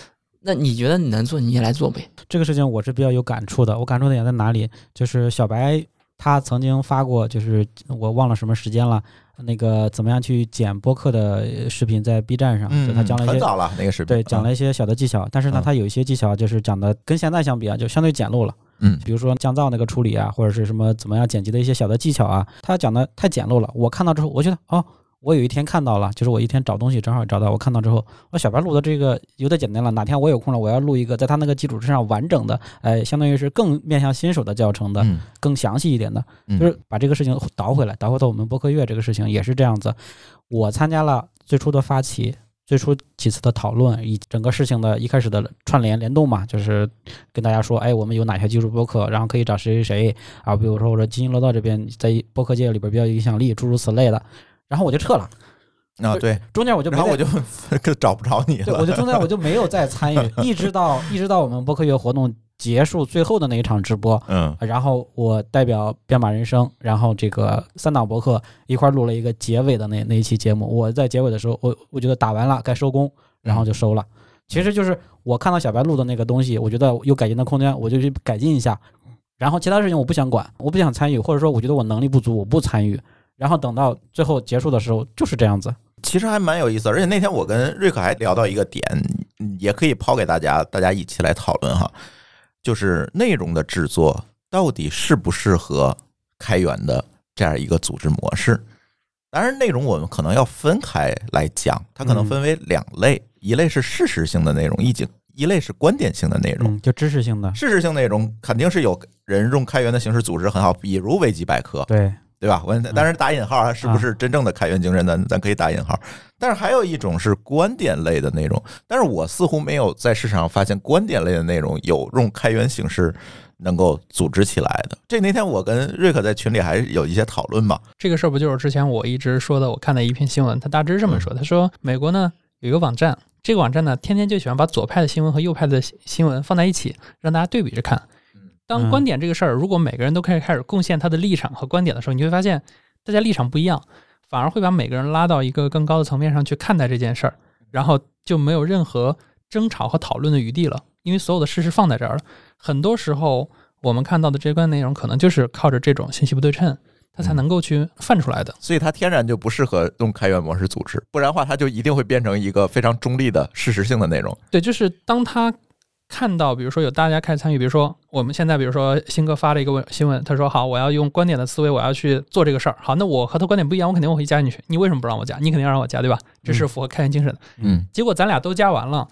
那你觉得你能做，你也来做呗。这个事情我是比较有感触的。我感触的点在哪里？就是小白他曾经发过，就是我忘了什么时间了，那个怎么样去剪播客的视频在 B 站上，嗯，就他讲了一些很早了那个视频，对，讲了一些小的技巧，但是呢嗯，他有一些技巧就是讲的跟现在相比啊，就相对简陋了。嗯比如说降噪那个处理啊，或者是什么怎么样剪辑的一些小的技巧啊，他讲的太简陋了。我看到之后，我觉得哦，我有一天看到了，就是我一天找东西正好找到，我看到之后，我小白录的这个有点简单了。哪天我有空了，我要录一个在他那个基础之上完整的，呃，相当于是更面向新手的教程的，嗯更详细一点的，嗯就是把这个事情倒回来，倒回到我们播客月这个事情也是这样子。我参加了最初的发起，最初几次的讨论，以整个事情的一开始的串联联动嘛，就是跟大家说，哎，我们有哪些技术播客，然后可以找谁谁谁啊，比如说我说津津乐道这边在播客界里边比较有影响力，诸如此类的。然后我就撤了，啊对，中间我就没然后我再就 (laughs) 找不着你对，我，就中间我就没有再参与，(laughs) 一直到一直到我们播客月活动结束最后的那一场直播，嗯然后我代表编码人生，然后这个三档博客一块儿录了一个结尾的那那一期节目。我在结尾的时候，我我觉得打完了该收工，然后就收了。其实就是我看到小白录的那个东西，我觉得有改进的空间，我就去改进一下。然后其他事情我不想管，我不想参与，或者说我觉得我能力不足，我不参与。然后等到最后结束的时候就是这样子。其实还蛮有意思，而且那天我跟瑞克还聊到一个点，嗯也可以抛给大家，大家一起来讨论哈，就是内容的制作到底适不适合开源的这样一个组织模式。当然，内容我们可能要分开来讲，它可能分为两类，一类是事实性的内容，一景一类是观点性的内容。嗯，就知识性的。事实性内容肯定是有人用开源的形式组织很好，比如维基百科，对，对吧？我当然打引号啊，是不是真正的开源精神咱咱可以打引号。但是还有一种是观点类的内容，但是我似乎没有在市场上发现观点类的内容有用开源形式能够组织起来的。这那天我跟瑞克在群里还有一些讨论嘛，这个事儿不就是之前我一直说的？我看的一篇新闻，他大致这么说：他说美国呢有一个网站，这个网站呢天天就喜欢把左派的新闻和右派的新闻放在一起，让大家对比着看。当观点这个事儿，如果每个人都开始开始贡献他的立场和观点的时候，你会发现大家立场不一样，反而会把每个人拉到一个更高的层面上去看待这件事儿，然后就没有任何争吵和讨论的余地了，因为所有的事实放在这儿了。很多时候我们看到的这些观点内容，可能就是靠着这种信息不对称，它才能够去泛出来的。所以它天然就不适合用开源模式组织，不然的话它就一定会变成一个非常中立的事实性的内容。对，就是当他。看到，比如说有大家开始参与，比如说我们现在，比如说新哥发了一个问新闻，他说好，我要用观点的思维，我要去做这个事儿。好，那我和他观点不一样，我肯定我会加进去。你为什么不让我加？你肯定要让我加，对吧？这是符合开源精神的。嗯，结果咱俩都加完了，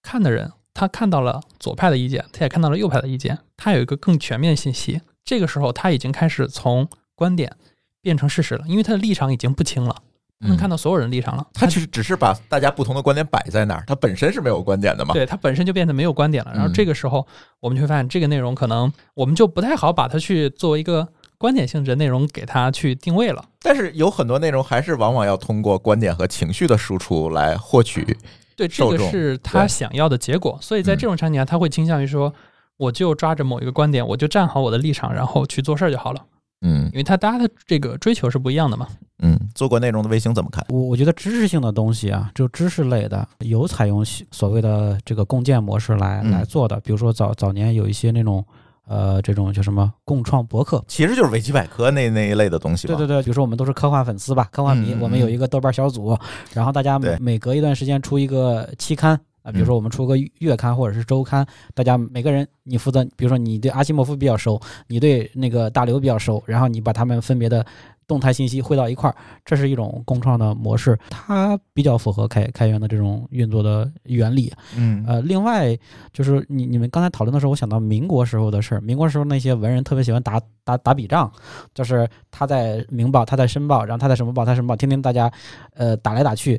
看的人他看到了左派的意见，他也看到了右派的意见，他有一个更全面信息。这个时候他已经开始从观点变成事实了，因为他的立场已经不清了。能看到所有人立场了，他其实只是把大家不同的观点摆在那儿，他本身是没有观点的嘛。对，他本身就变得没有观点了。然后这个时候，我们就会发现这个内容可能我们就不太好把它去作为一个观点性质的内容给它去定位了。但是有很多内容还是往往要通过观点和情绪的输出来获取。对，这个是他想要的结果。所以在这种场景下，他会倾向于说，我就抓着某一个观点，我就站好我的立场，然后去做事儿就好了。嗯，因为他大家的这个追求是不一样的嘛。嗯，做过内容的卫星怎么看？我我觉得知识性的东西啊，就知识类的，有采用所谓的这个共建模式来来做的。比如说早早年有一些那种呃这种叫什么共创博客，其实就是维基百科那那一类的东西。对对对，比如说我们都是科幻粉丝吧，科幻迷，我们有一个豆瓣小组，然后大家每每隔一段时间出一个期刊啊，比如说我们出个月刊或者是周刊，大家每个人你负责，比如说你对阿西莫夫比较熟，你对那个大刘比较熟，然后你把他们分别的。动态信息汇到一块儿，这是一种共创的模式，它比较符合开开源的这种运作的原理。嗯，呃，另外就是你你们刚才讨论的时候，我想到民国时候的事儿。民国时候那些文人特别喜欢打打打笔仗，就是他在《明报》，他在《申报》，然后他在什么报，他什么报，天天大家呃打来打去，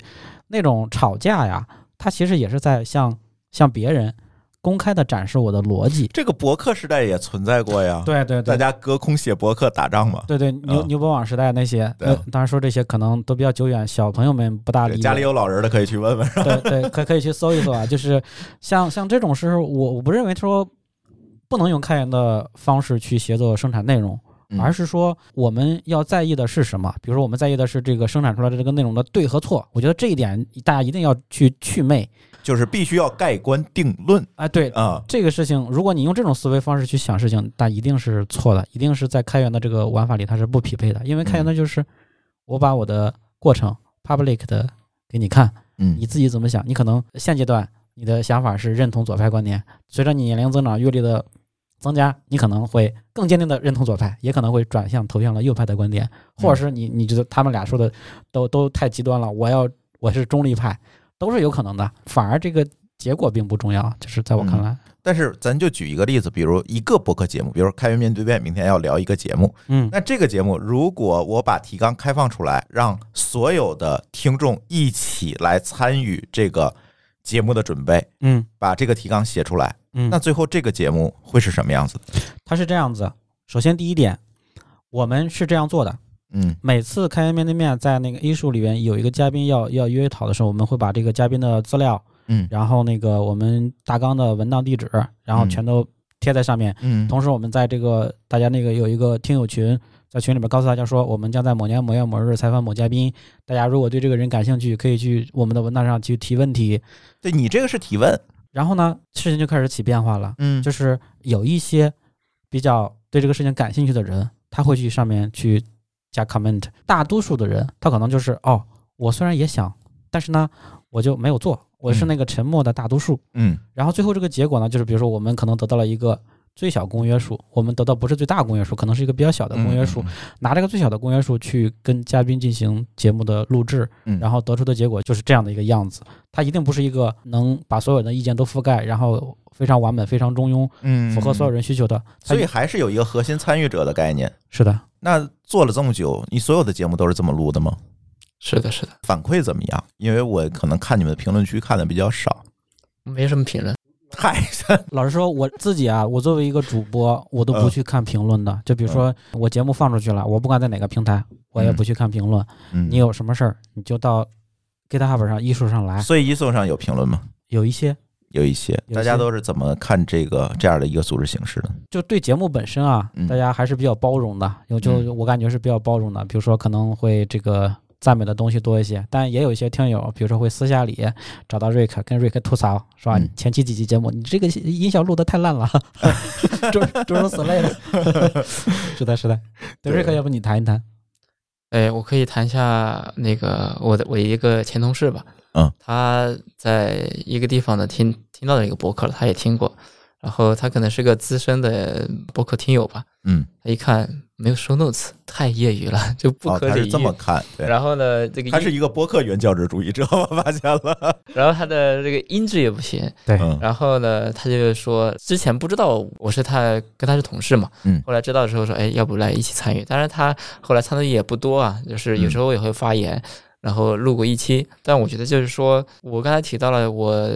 那种吵架呀，他其实也是在向向别人。公开的展示我的逻辑，这个博客时代也存在过呀。对对对，大家隔空写博客打仗嘛。对对，牛牛博网时代那些，呃，当然说这些可能都比较久远，小朋友们不大理解。家里有老人的可以去问问。对对，可可以去搜一搜啊。(laughs) 就是像像这种时候，我我不认为说不能用开源的方式去协作生产内容，而是说我们要在意的是什么？比如说我们在意的是这个生产出来的这个内容的对和错。我觉得这一点大家一定要去去魅。就是必须要盖棺定论啊！对啊，这个事情，如果你用这种思维方式去想事情，那一定是错的，一定是在开源的这个玩法里它是不匹配的。因为开源的就是我把我的过程 public 的给你看，嗯，你自己怎么想？你可能现阶段你的想法是认同左派观点，随着你年龄增长、阅历的增加，你可能会更坚定的认同左派，也可能会转向投向了右派的观点，或者是你你觉得他们俩说的都都太极端了，我要我是中立派。都是有可能的，反而这个结果并不重要，就是在我看来。但是咱就举一个例子，比如一个播客节目，比如开源面对面，明天要聊一个节目，嗯，那这个节目如果我把提纲开放出来，让所有的听众一起来参与这个节目的准备，嗯，把这个提纲写出来，嗯，那最后这个节目会是什么样子？它是这样子，首先第一点，我们是这样做的。嗯，每次开源面对面，在那个 A 数里边有一个嘉宾要要约讨的时候，我们会把这个嘉宾的资料，嗯，然后那个我们大纲的文档地址，然后全都贴在上面。嗯，同时我们在这个大家那个有一个听友群，在群里面告诉大家说，我们将在某年某月某日采访某嘉宾，大家如果对这个人感兴趣，可以去我们的文档上去提问题。对你这个是提问，然后呢，事情就开始起变化了。嗯，就是有一些比较对这个事情感兴趣的人，他会去上面去。加 comment，大多数的人他可能就是哦，我虽然也想，但是呢，我就没有做，我是那个沉默的大多数。嗯，然后最后这个结果呢，就是比如说我们可能得到了一个最小公约数，我们得到不是最大公约数，可能是一个比较小的公约数，嗯拿这个最小的公约数去跟嘉宾进行节目的录制，嗯，然后得出的结果就是这样的一个样子。它一定不是一个能把所有人的意见都覆盖，然后非常完美、非常中庸，嗯符合所有人需求的。所以还是有一个核心参与者的概念。是的，那做了这么久，你所有的节目都是这么录的吗？是的，是的，反馈怎么样？因为我可能看你们的评论区看的比较少。没什么评论。嗨，老实说，我自己啊，我作为一个主播，我都不嗯。去看评论的。就比如说我节目放出去了，我不管在哪个平台，我也不去看评论。嗯，你有什么事儿，你就到 GitHub 上、艺术上来，所以艺术上有评论吗？有一些。有一些，大家都是怎么看这个这样的一个组织形式的？就对节目本身啊嗯，大家还是比较包容的。有就我感觉是比较包容的，比如说可能会这个赞美的东西多一些，但也有一些听友，比如说会私下里找到瑞克，跟瑞克吐槽，是吧？嗯前期几期节目你这个音效录的太烂了，(laughs) (laughs) 诸诸如此类的。(laughs) 是的，是的。对，瑞克，要不你谈一谈？哎，我可以谈一下那个我的我一个前同事吧，嗯，他在一个地方的听听到的一个博客了，他也听过，然后他可能是个资深的博客听友吧，嗯，他一看没有 show notes，太业余了，就不哦，可理喻。他是这么看，对，然后呢，这个他是一个播客原教旨主义者，我发现了。(laughs) 然后他的这个音质也不行，对嗯然后呢，他就说之前不知道我是他跟他是同事嘛，嗯后来知道的时候说，哎，要不来一起参与？当然他后来参与也不多啊，就是有时候也会发言，然后录过一期。但我觉得就是说我刚才提到了，我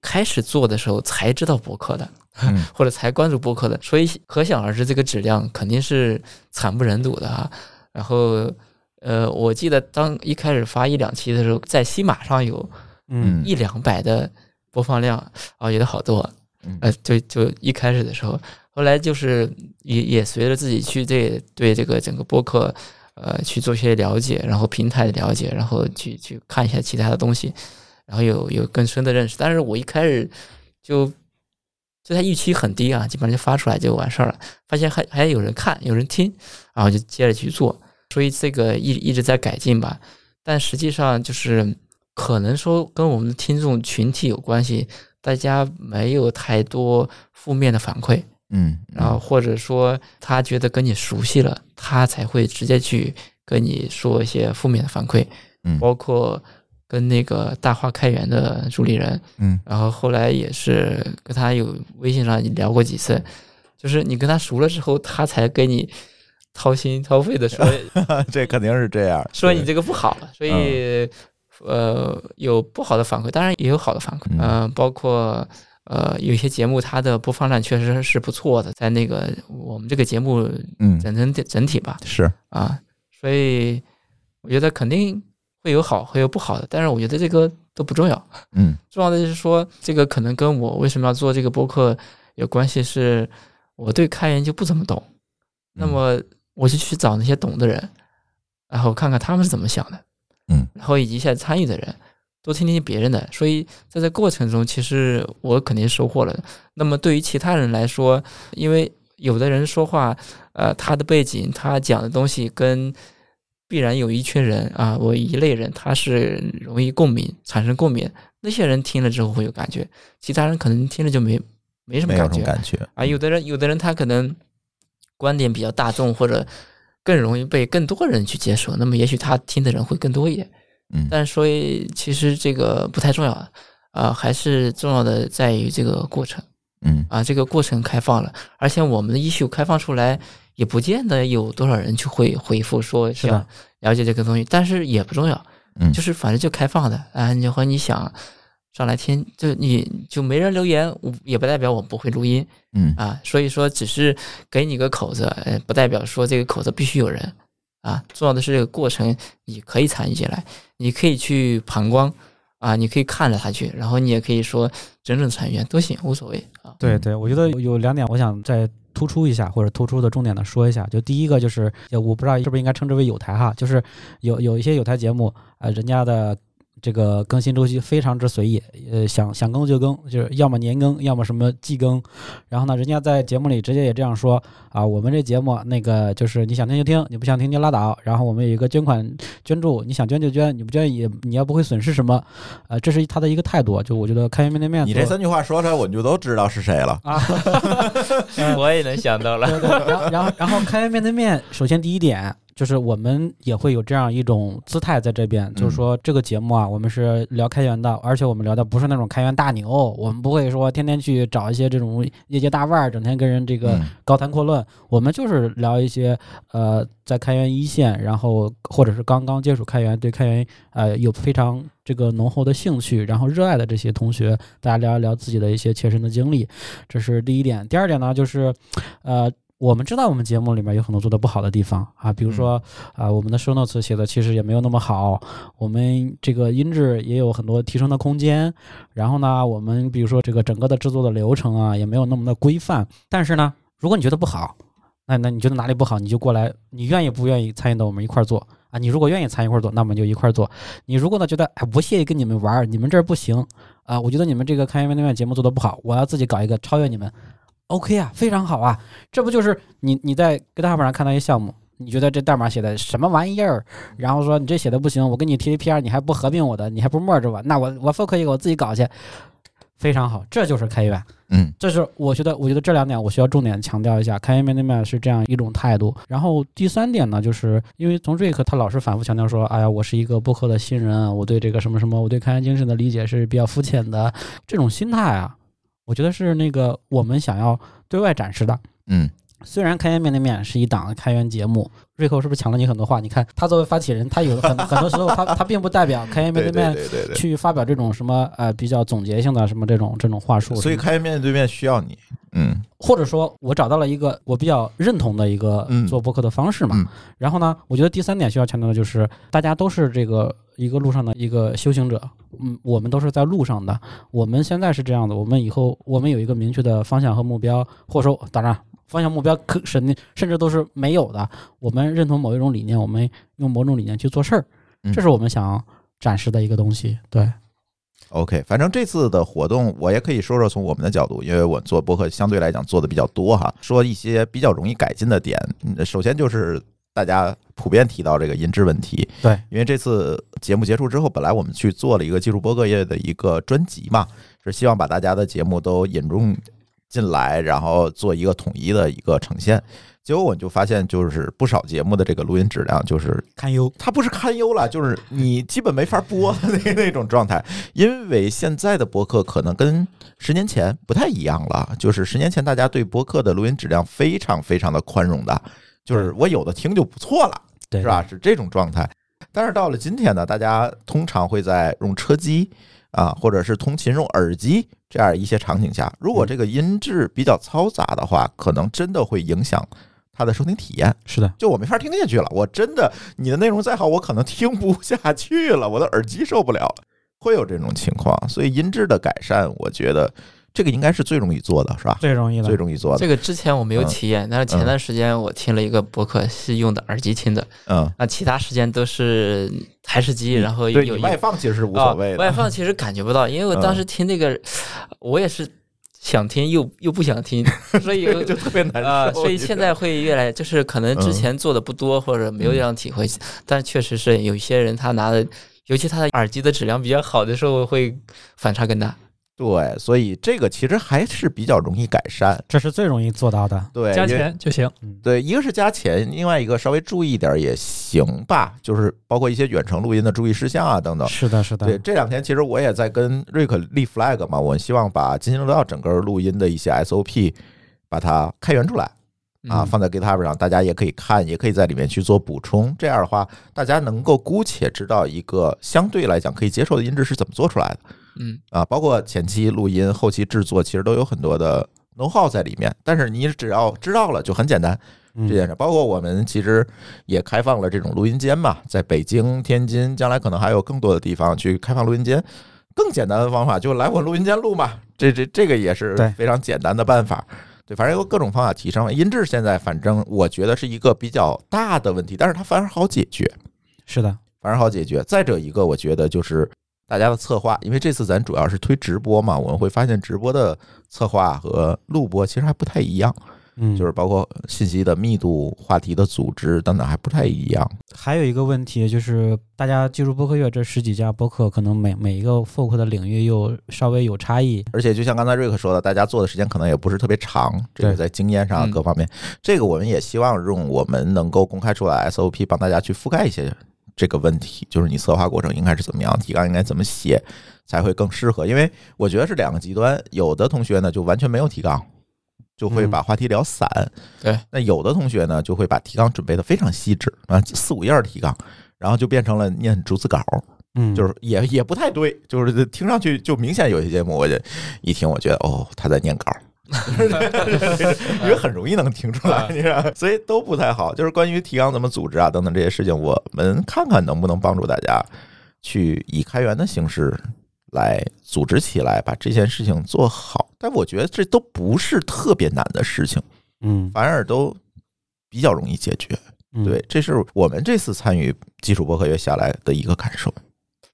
开始做的时候才知道博客的，嗯 (laughs) 或者才关注播客的，所以可想而知这个质量肯定是惨不忍睹的啊。然后呃，我记得当一开始发一两期的时候，在西马上有嗯一两百的播放量啊，有的好多嗯。呃，就就一开始的时候，后来就是也也随着自己去这对这个整个播客呃去做一些了解，然后平台的了解，然后去去看一下其他的东西，然后有有更深的认识。但是我一开始就就它预期很低啊，基本上就发出来就完事儿了，发现还还有人看，有人听，然后就接着去做，所以这个一一直在改进吧。但实际上就是可能说跟我们的听众群体有关系，大家没有太多负面的反馈，嗯，然后或者说他觉得跟你熟悉了，他才会直接去跟你说一些负面的反馈，嗯。包括跟那个大话开源的主理人，嗯。然后后来也是跟他有微信上聊过几次，就是你跟他熟了之后，他才跟你掏心掏肺的说嗯，(laughs) 这肯定是这样。说你这个不好，所以、呃有不好的反馈，当然也有好的反馈，嗯。呃，包括呃有些节目它的播放量确实是不错的，在那个我们这个节目嗯。整整整体吧是。啊，所以我觉得肯定会有好会有不好的，但是我觉得这个都不重要，嗯。(laughs) 重要的就是说这个可能跟我为什么要做这个播客有关系，是我对开源就不怎么懂，那么我就去找那些懂的人，然后看看他们是怎么想的，嗯，然后以及一些参与的人，多听听别人的。所以在这过程中，其实我肯定收获了。那么对于其他人来说，因为有的人说话，呃，他的背景，他讲的东西跟必然有一群人啊，我一类人他是容易共鸣，产生共鸣。那些人听了之后会有感觉，其他人可能听了就没没什么感觉。感觉啊，有的人有的人他可能观点比较大众，或者更容易被更多人去接受，那么也许他听的人会更多一点。嗯但所以其实这个不太重要啊、还是重要的在于这个过程嗯啊，这个过程开放了，而且我们的 issue 开放出来，也不见得有多少人去回回复说是的。想了解这个东西，但是也不重要，嗯，就是反正就开放的啊，你和你想上来听，就你就没人留言，我也不代表我不会录音嗯。啊，所以说只是给你个口子，呃，不代表说这个口子必须有人啊，重要的是这个过程，你可以参与进来，你可以去旁观啊，你可以看着他去，然后你也可以说整整参与都行，无所谓啊。对对，我觉得有有两点，我想再突出一下，或者突出的重点的说一下。就第一个就是，我不知道是不是应该称之为有台哈，就是有有一些有台节目，呃，人家的这个更新周期非常之随意，呃，想想更就更，就是要么年更，要么什么季更。然后呢，人家在节目里直接也这样说啊，我们这节目那个就是你想听就听，你不想听就拉倒。然后我们有一个捐款捐助，你想捐就捐，你不捐也你要不会损失什么，呃，这是他的一个态度。就我觉得开源面对面，你这三句话说出来，我们就都知道是谁了。啊，(laughs) 我也能想到了。对对，然后然后然后开源面对面，首先第一点就是我们也会有这样一种姿态在这边，就是说这个节目啊，我们是聊开源的，而且我们聊的不是那种开源大牛，我们不会说天天去找一些这种业界大腕儿，整天跟人这个嗯高谈阔论，我们就是聊一些呃在开源一线，然后或者是刚刚接触开源，对开源呃有非常这个浓厚的兴趣，然后热爱的这些同学，大家聊一聊自己的一些切身的经历，这是第一点。第二点呢，就是呃。我们知道我们节目里面有很多做的不好的地方啊，比如说啊、我们的 show notes 写的其实也没有那么好，我们这个音质也有很多提升的空间。然后呢，我们比如说这个整个的制作的流程啊，也没有那么的规范。但是呢，如果你觉得不好，那那你觉得哪里不好，你就过来，你愿意不愿意参与到我们一块儿做啊？你如果愿意参与一块儿做，那我们就一块儿做。你如果呢觉得哎不屑于跟你们玩儿，你们这儿不行啊，我觉得你们这个开源面对面节目做的不好，我要自己搞一个超越你们。OK 啊，非常好啊，这不就是你你在 GitHub 上看到一项目，你觉得这代码写的什么玩意儿？然后说你这写的不行，我跟你 TDPR 你还不合并我的，你还不 merge 我，那我我 fork 一个我自己搞去，非常好，这就是开源。嗯这是我觉得，我觉得这两点我需要重点强调一下，开源面对面是这样一种态度。然后第三点呢，就是因为从瑞克他老是反复强调说，哎呀，我是一个播客的新人，我对这个什么什么，我对开源精神的理解是比较肤浅的，这种心态啊，我觉得是那个我们想要对外展示的。嗯虽然开源面对面是一档开源节目，瑞克是不是抢了你很多话？你看他作为发起人，他有很很多时候他他并不代表开源面对对面去发表这种什么呃比较总结性的什么这种这种话术，所以开源面对面需要你。嗯或者说我找到了一个我比较认同的一个嗯做播客的方式嘛。嗯然后呢，我觉得第三点需要强调的就是，大家都是这个一个路上的一个修行者，嗯，我们都是在路上的。我们现在是这样的，我们以后我们有一个明确的方向和目标，或者说当然方向目标可甚甚至都是没有的。我们认同某一种理念，我们用某种理念去做事儿，嗯这是我们想展示的一个东西。对，，OK，反正这次的活动我也可以说说从我们的角度，因为我做播客相对来讲做的比较多哈，说一些比较容易改进的点。嗯首先就是大家普遍提到这个音质问题，对，因为这次节目结束之后，本来我们去做了一个技术播客业的一个专辑嘛，是希望把大家的节目都引入进来，然后做一个统一的一个呈现。结果我就发现，就是不少节目的这个录音质量就是堪忧。它不是堪忧了，就是你基本没法播的 (laughs) 那那种状态。因为现在的播客可能跟十年前不太一样了，就是十年前大家对播客的录音质量非常非常的宽容的，就是我有的听就不错了，对，是吧？是这种状态。但是到了今天呢，大家通常会在用车机啊，或者是通勤用耳机这样一些场景下，如果这个音质比较嘈杂的话，可能真的会影响它的收听体验。是的，就我没法听下去了。我真的，你的内容再好，我可能听不下去了，我的耳机受不了了，会有这种情况。所以音质的改善，我觉得这个应该是最容易做的，是吧？最容易最。容易做的。这个之前我没有嗯体验，但是前段时间我听了一个博客，是用的耳机听的，嗯，那其他时间都是台式机，然后有一外放其实是无所谓啊。外。放其实感觉不到，因为我当时听那个，我也是想听又又不想听，(laughs) 所以这个就特别难受。啊，所以现在会越来，就是可能之前做的不多，或者没有这样体会，但确实是有一些人他拿的，尤其他的耳机的质量比较好的时候，会反差更大。对，所以这个其实还是比较容易改善。这是最容易做到的。对，加钱就行。对，一个是加钱，另外一个稍微注意一点也行吧，就是包括一些远程录音的注意事项啊等等。是的，是的。对，这两天其实我也在跟瑞克立 flag 嘛，我希望把金星楼道整个录音的一些 SOP 把它开源出来啊，嗯放在 GitHub 上，大家也可以看，也可以在里面去做补充。这样的话，大家能够姑且知道一个相对来讲可以接受的音质是怎么做出来的嗯，啊，包括前期录音、后期制作，其实都有很多的 know how 在里面。但是你只要知道了，就很简单。嗯这件事，包括我们其实也开放了这种录音间嘛，在北京、天津，将来可能还有更多的地方去开放录音间。更简单的方法就来我录音间录嘛，这这这个也是非常简单的办法。对，反正有各种方法提升音质。现在反正我觉得是一个比较大的问题，但是它反而好解决，是的，反而好解决。再者一个，我觉得就是大家的策划，因为这次咱主要是推直播嘛，我们会发现直播的策划和录播其实还不太一样，嗯，就是包括信息的密度、话题的组织等等还不太一样。还有一个问题就是，大家进入播客月这十几家播客，可能每每一个 folk 的领域又稍微有差异。而且就像刚才瑞克说的，大家做的时间可能也不是特别长，这个在经验上嗯各方面，这个我们也希望用我们能够公开出来 SOP 帮大家去覆盖一些这个问题，就是你策划过程应该是怎么样，提纲应该怎么写才会更适合。因为我觉得是两个极端，有的同学呢就完全没有提纲。就会嗯把话题聊散，对。那有的同学呢，就会把提纲准备的非常细致啊，四五页儿提纲，然后就变成了念逐字稿，嗯，就是也也不太对，就是听上去就明显有些节目，我就一听，我觉得哦，他在念稿，(laughs) 因为很容易能听出来，你知道，所以都不太好。就是关于提纲怎么组织啊等等这些事情，我们看看能不能帮助大家去以开源的形式来组织起来，把这件事情做好。但我觉得这都不是特别难的事情，嗯，反而都比较容易解决。嗯。对，，这是我们这次参与基础博客月下来的一个感受。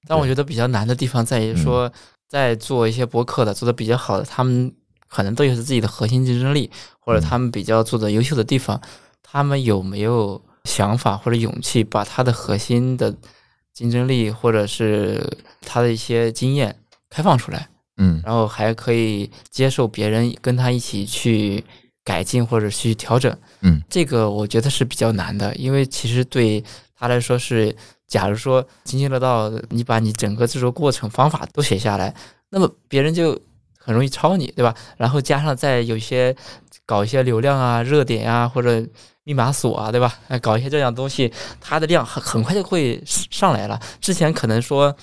但我觉得比较难的地方在于说，在做一些博客的做的比较好的，他们可能都有自己的核心竞争力，或者他们比较做的优秀的地方，他们有没有想法或者勇气把他的核心的竞争力或者是他的一些经验开放出来，嗯然后还可以接受别人跟他一起去改进或者去调整。嗯，这个我觉得是比较难的，因为其实对他来说是，假如说津津乐道，你把你整个制作过程方法都写下来，那么别人就很容易抄你，对吧？然后加上再有一些搞一些流量啊、热点啊或者密码锁啊，对吧？哎，搞一些这样东西，它的量很很快就会上来了。之前可能说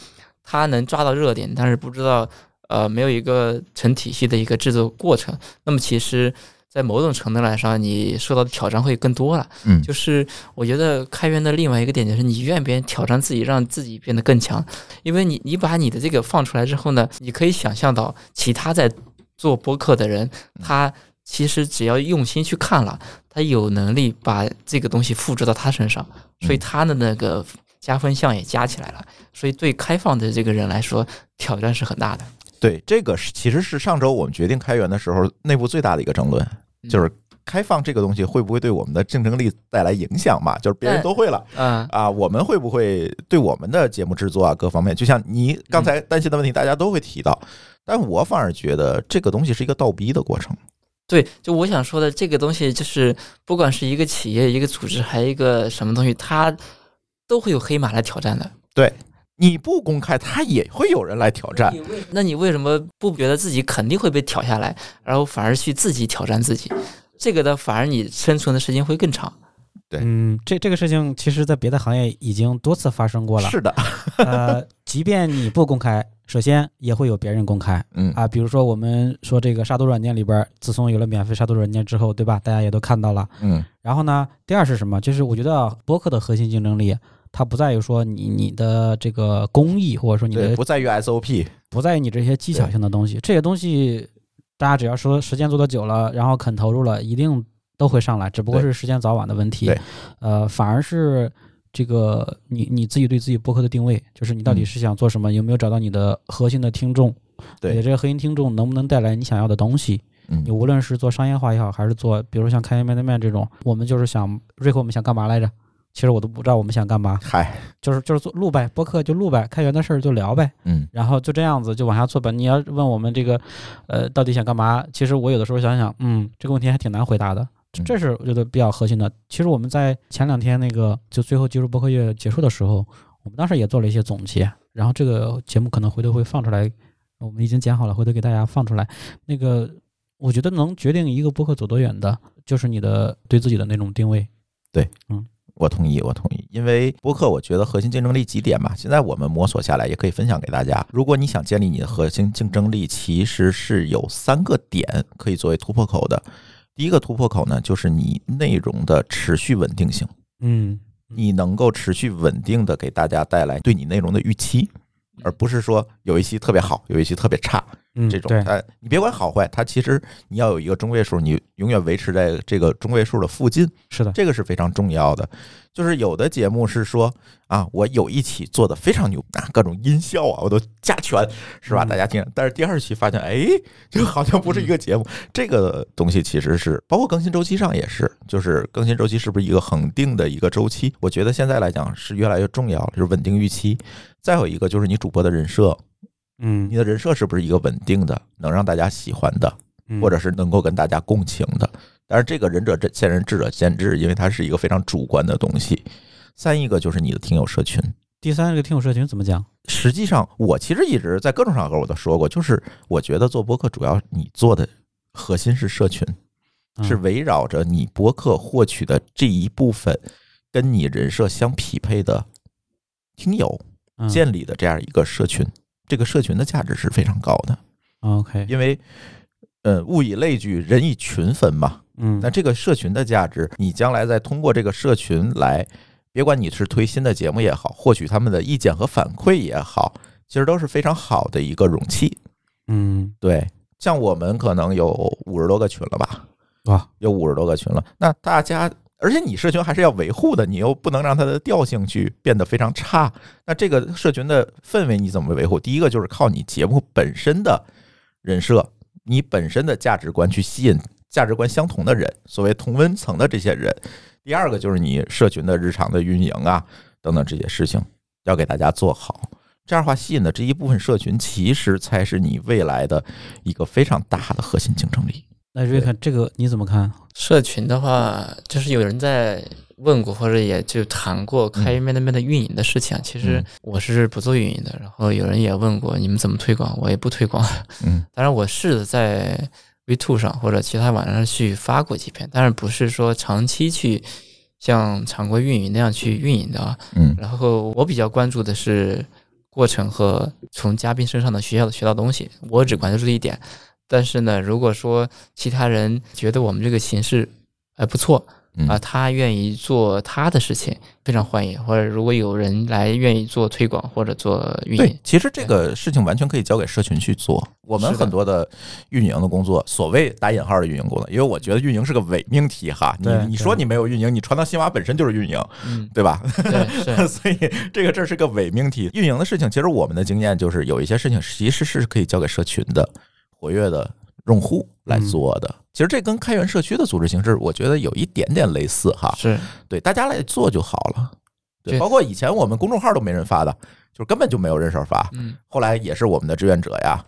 他能抓到热点，但是不知道呃没有一个成体系的一个制作过程，那么其实。在某种程度来上，你受到的挑战会更多了。嗯就是我觉得开源的另外一个点就是，你愿不愿意挑战自己，让自己变得更强。因为你你把你的这个放出来之后呢，你可以想象到其他在做播客的人，他其实只要用心去看了，他有能力把这个东西复制到他身上，所以他的那个加分项也加起来了。所以对开放的这个人来说，挑战是很大的。对，这个是其实是上周我们决定开源的时候内部最大的一个争论，就是开放这个东西会不会对我们的竞争力带来影响嘛？就是别人都会了嗯，啊，我们会不会对我们的节目制作啊各方面，就像你刚才担心的问题，大家都会提到，但我反而觉得这个东西是一个倒逼的过程。对，就我想说的这个东西，就是不管是一个企业、一个组织，还有一个什么东西，它都会有黑马来挑战的。你不公开，他也会有人来挑战。那你为什么不觉得自己肯定会被挑下来，然后反而去自己挑战自己？这个的反而你生存的时间会更长。对嗯，这这个事情其实在别的行业已经多次发生过了。是的，(laughs) 呃，即便你不公开，首先也会有别人公开嗯啊。比如说我们说这个杀毒软件里边，自从有了免费杀毒软件之后，对吧？大家也都看到了。嗯然后呢，第二是什么？就是我觉得博客的核心竞争力，它不在于说你你的这个工艺，或者说你，的不在于 SOP，不在于你这些技巧性的东西，这些东西大家只要说时间做的久了，然后肯投入了，一定都会上来，只不过是时间早晚的问题对。呃，反而是这个你你自己对自己播客的定位，就是你到底嗯是想做什么，有没有找到你的核心的听众，对你的这个核心听众能不能带来你想要的东西？嗯你无论是做商业化也好，还是做比如像开源面对面这种，我们就是想瑞克，我们想干嘛来着？其实我都不知道我们想干嘛，嗨，就是就是做录呗，播客就录呗，开源的事儿就聊呗。嗯然后就这样子就往下做吧。你要问我们这个，呃，到底想干嘛？其实我有的时候想想，嗯，这个问题还挺难回答的。这是我觉得比较核心的。其实我们在前两天那个就最后技术播客月结束的时候，我们当时也做了一些总结，然后这个节目可能回头会放出来，我们已经剪好了，回头给大家放出来。那个我觉得能决定一个播客走多远的，就是你的对自己的那种定位。我同意，我同意，因为播客我觉得核心竞争力几点吧，现在我们摸索下来也可以分享给大家。如果你想建立你的核心竞争力，其实是有三个点可以作为突破口的。第一个突破口呢，就是你内容的持续稳定性，嗯你能够持续稳定的给大家带来对你内容的预期，而不是说有一期特别好，有一期特别差，嗯，这种对，它你别管好坏，它其实你要有一个中位数，你永远维持在这个中位数的附近，是的，这个是非常重要的。就是有的节目是说啊，我有一期做的非常牛啊，各种音效啊我都加全，是吧？嗯大家听，但是第二期发现，哎，就好像不是一个节目。这个东西其实是包括更新周期上也是，就是更新周期是不是一个恒定的一个周期？我觉得现在来讲是越来越重要了，就是稳定预期。再有一个就是你主播的人设，嗯你，的人设是不是一个稳定的，能让大家喜欢的？嗯或者是能够跟大家共情的。但是这个仁者见仁，智者见智，因为它是一个非常主观的东西。三一个就是你的听友社群。第三个听友社群怎么讲？实际上，我其实一直在各种场合我都说过，就是我觉得做播客主要你做的核心是社群，嗯是围绕着你播客获取的这一部分跟你人设相匹配的听友嗯建立的这样一个社群。这个社群的价值是非常高的，OK，因为呃，物以类聚，人以群分嘛。嗯，那这个社群的价值，你将来再通过这个社群来，别管你是推新的节目也好，获取他们的意见和反馈也好，其实都是非常好的一个容器。嗯对，像我们可能有五十多个群了吧，哇，有五十多个群了，那大家。而且你社群还是要维护的，你又不能让它的调性去变得非常差。那这个社群的氛围你怎么维护？第一个就是靠你节目本身的人设，你本身的价值观去吸引价值观相同的人，所谓同温层的这些人。第二个就是你社群的日常的运营啊，等等这些事情要给大家做好。这样的话，吸引的这一部分社群，其实才是你未来的一个非常大的核心竞争力。那瑞克这个你怎么看？社群的话，就是有人在问过，或者也就谈过开源面对面的运营的事情。其实嗯我是不做运营的，然后有人也问过你们怎么推广，我也不推广。嗯 (laughs) 当然，我试着在 V2 上或者其他网站上去发过几篇，但是不是说长期去像常规运营那样去运营的啊。嗯然后我比较关注的是过程和从嘉宾身上的学到学到东西，我只关注这一点。但是呢，如果说其他人觉得我们这个形式还不错嗯啊，他愿意做他的事情，非常欢迎。或者如果有人来愿意做推广或者做运对营，，其实这个事情完全可以交给社群去做。我们很多的运营的工作，所谓打引号的运营工作，因为我觉得运营是个伪命题哈。你你说你没有运营，你传到新华本身就是运营，嗯，对吧？对，(laughs) 是，所以这个这是个伪命题。运营的事情，其实我们的经验就是有一些事情其实是可以交给社群的活跃的用户来做的。其实这跟开源社区的组织形式，我觉得有一点点类似哈。是，对，大家来做就好了。对，包括以前我们公众号都没人发的，就是根本就没有人手发。嗯，后来也是我们的志愿者呀，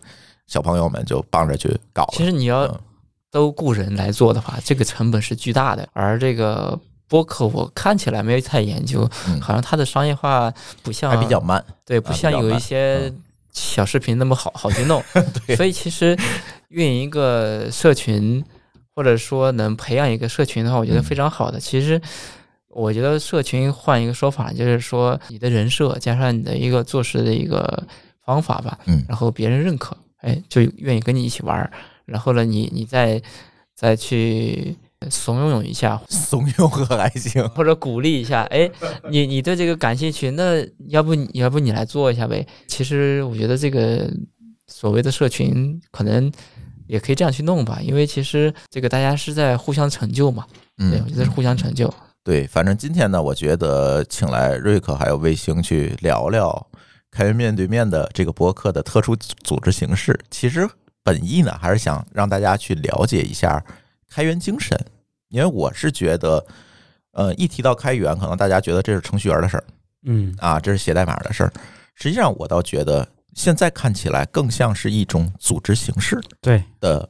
小朋友们就帮着去搞。其实你要嗯都雇人来做的话，这个成本是巨大的。而这个播客，我看起来没有太研究，嗯好像它的商业化不像还比较慢，对，啊不像有一些小视频那么好好去弄。(laughs) 所以其实运营一个社群，或者说能培养一个社群的话，我觉得嗯非常好的。其实我觉得社群换一个说法，就是说你的人设加上你的一个做事的一个方法吧，嗯然后别人认可，哎，就愿意跟你一起玩儿。然后呢，你你再再去怂恿一下，怂恿和还行。或者鼓励一下，哎，你你对这个感兴趣，那要不你要不你来做一下呗？其实我觉得这个所谓的社群可能也可以这样去弄吧，因为其实这个大家是在互相成就嘛，对，我嗯觉，得是互相成就。对，反正今天呢，我觉得请来瑞克还有卫星去聊聊开源面对面的这个博客的特殊组织形式。其实本意呢，还是想让大家去了解一下开源精神，因为我是觉得，呃，一提到开源，可能大家觉得这是程序员的事儿嗯啊，这是写代码的事儿。实际上，我倒觉得现在看起来更像是一种组织形式对的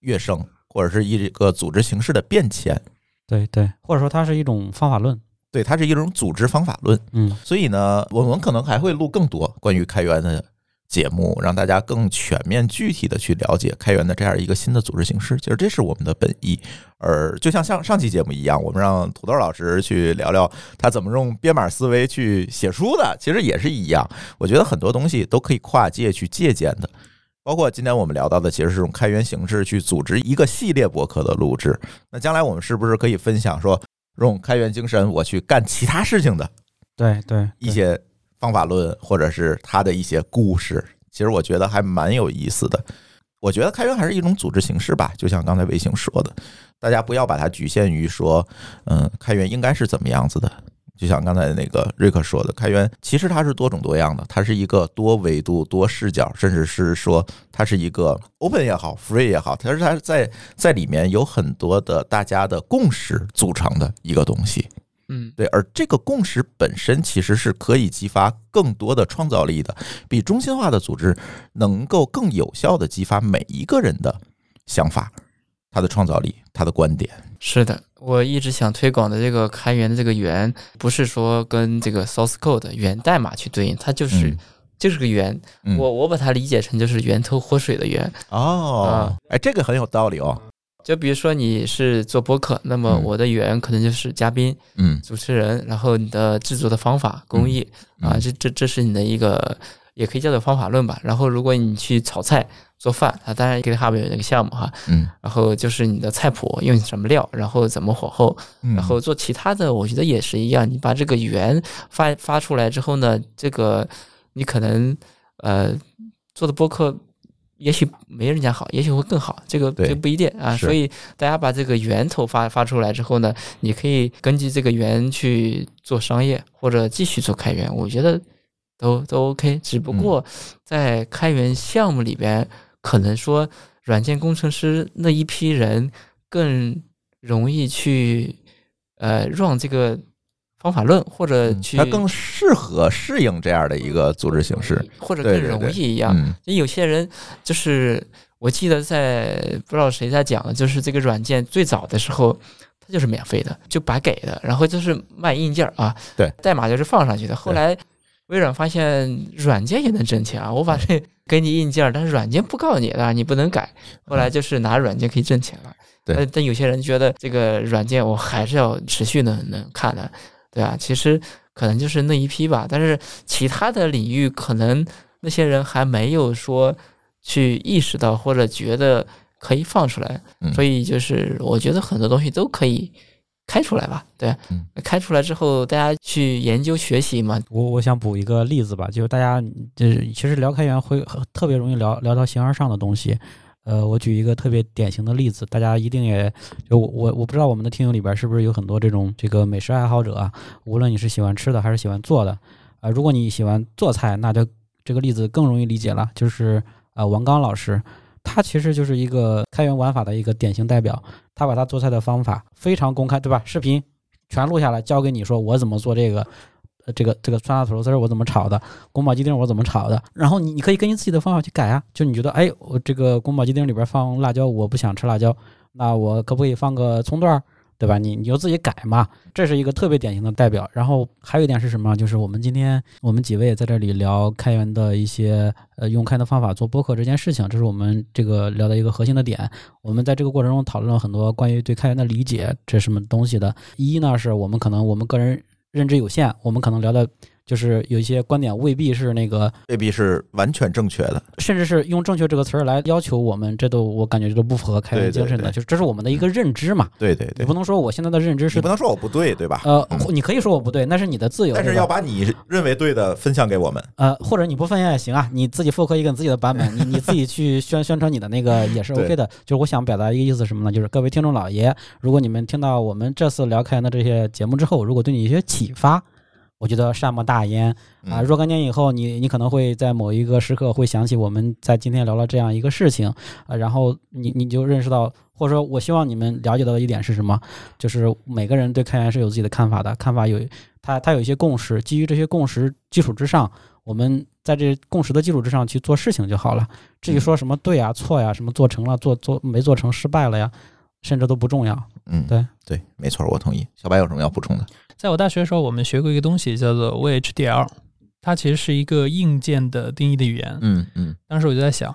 跃升，或者是一个组织形式的变迁。对对，或者说它是一种方法论。对，它是一种组织方法论。嗯所以呢，我们可能还会录更多关于开源的节目，让大家更全面、具体的去了解开源的这样一个新的组织形式。其实这是我们的本意。而就像上上期节目一样，我们让土豆老师去聊聊他怎么用编码思维去写书的，其实也是一样。我觉得很多东西都可以跨界去借鉴的。包括今天我们聊到的，其实是用开源形式去组织一个系列博客的录制。那将来我们是不是可以分享说，用开源精神我去干其他事情的？对对，一些方法论，或者是他的一些故事，其实我觉得还蛮有意思的。我觉得开源还是一种组织形式吧，就像刚才卫星说的，大家不要把它局限于说，嗯，开源应该是怎么样子的。就像刚才那个瑞克说的，开源其实它是多种多样的，它是一个多维度、多视角，甚至是说它是一个 open 也好，free 也好，它是它在在里面有很多的大家的共识组成的一个东西。嗯，对，而这个共识本身其实是可以激发更多的创造力的，比中心化的组织能够更有效的激发每一个人的想法、他的创造力、他的观点。是的，我一直想推广的这个开源的这个源，不是说跟这个 source code 源代码去对应，它就是、嗯就是个源。嗯我我把它理解成就是源头活水的源。哦，哎，这个很有道理哦。就比如说你是做播客，那么嗯我的语言可能就是嘉宾、嗯主持人，然后你的制作的方法、工艺、啊，嗯这这这是你的一个，也可以叫做方法论吧。然后如果你去炒菜、做饭，啊，当然 GitHub 有那个项目哈，嗯然后就是你的菜谱用什么料，然后怎么火候，嗯，然后做其他的，我觉得也是一样。你把这个语言发发出来之后呢，这个你可能呃做的播客。也许没人家好，也许会更好，这个对这不一定啊。所以大家把这个源头发发出来之后呢，你可以根据这个源去做商业，或者继续做开源，我觉得都都 OK。只不过在开源项目里边，可能说软件工程师那一批人更容易去呃让这个方法论，或者去它更适合适应这样的一个组织形式。或者更容易一样。有些人就是我记得在不知道谁在讲，就是这个软件最早的时候。它就是免费的，就白给的，然后就是卖硬件儿啊，对，代码就是放上去的。后来微软发现软件也能挣钱啊，我把这给你硬件儿，但是软件不告诉你的，你不能改。后来就是拿软件可以挣钱了。对但但有些人觉得这个软件我还是要持续的能看的，对啊，其实可能就是那一批吧，但是其他的领域可能那些人还没有说去意识到或者觉得可以放出来，嗯。所以就是我觉得很多东西都可以开出来吧，对，嗯。开出来之后大家去研究学习嘛，我我想补一个例子吧，就是大家就是其实聊开源会特别容易聊聊到形而上的东西。呃，我举一个特别典型的例子，大家一定也就我我我不知道我们的听友里边是不是有很多这种这个美食爱好者啊，无论你是喜欢吃的还是喜欢做的啊、如果你喜欢做菜，那就这个例子更容易理解了，就是呃王刚老师，他其实就是一个开源玩法的一个典型代表，他把他做菜的方法非常公开，对吧？视频全录下来，教给你说我怎么做这个，呃，这个这个酸辣土豆丝儿我怎么炒的，宫保鸡丁我怎么炒的，然后你你可以根据自己的方法去改啊。就你觉得，哎，我这个宫保鸡丁里边放辣椒，我不想吃辣椒，那我可不可以放个葱段儿？对吧？你你就自己改嘛，这是一个特别典型的代表。然后还有一点是什么？就是我们今天我们几位在这里聊开源的一些呃用开的方法做播客这件事情，这是我们这个聊的一个核心的点。我们在这个过程中讨论了很多关于对开源的理解，这什么东西的。一呢，是我们可能我们个人认知有限，我们可能聊的就是有一些观点未必是那个，未必是完全正确的。甚至是用正确这个词儿来要求我们，这都我感觉这都不符合开源精神的，对就是这是我们的一个认知嘛。对对对你不，能说我现在的认知是你不能说我不对，对吧？呃嗯，你可以说我不对，那是你的自由，但是要把你认为对的分享给我们。呃，或者你不分享也行啊，你自己复刻一个你自己的版本，(laughs) 你你自己去宣宣传你的那个 (laughs) 也是 OK 的。就是我想表达一个意思是什么呢？就是各位听众老爷，如果你们听到我们这次聊开源的这些节目之后，如果对你有一些启发，我觉得善莫大焉啊。嗯若干年以后，你你可能会在某一个时刻会想起我们在今天聊了这样一个事情啊，然后你你就认识到，或者说我希望你们了解到的一点是什么？就是每个人对开源是有自己的看法的，看法有他他有一些共识，基于这些共识基础之上，我们在这共识的基础之上去做事情就好了。至于说什么对啊、错呀，什么做成了、做做没做成、失败了呀，甚至都不重要。嗯，对对，没错，我同意。小白有什么要补充的？在我大学的时候，我们学过一个东西叫做 VHDL，它其实是一个硬件的定义的语言。嗯嗯当时我就在想，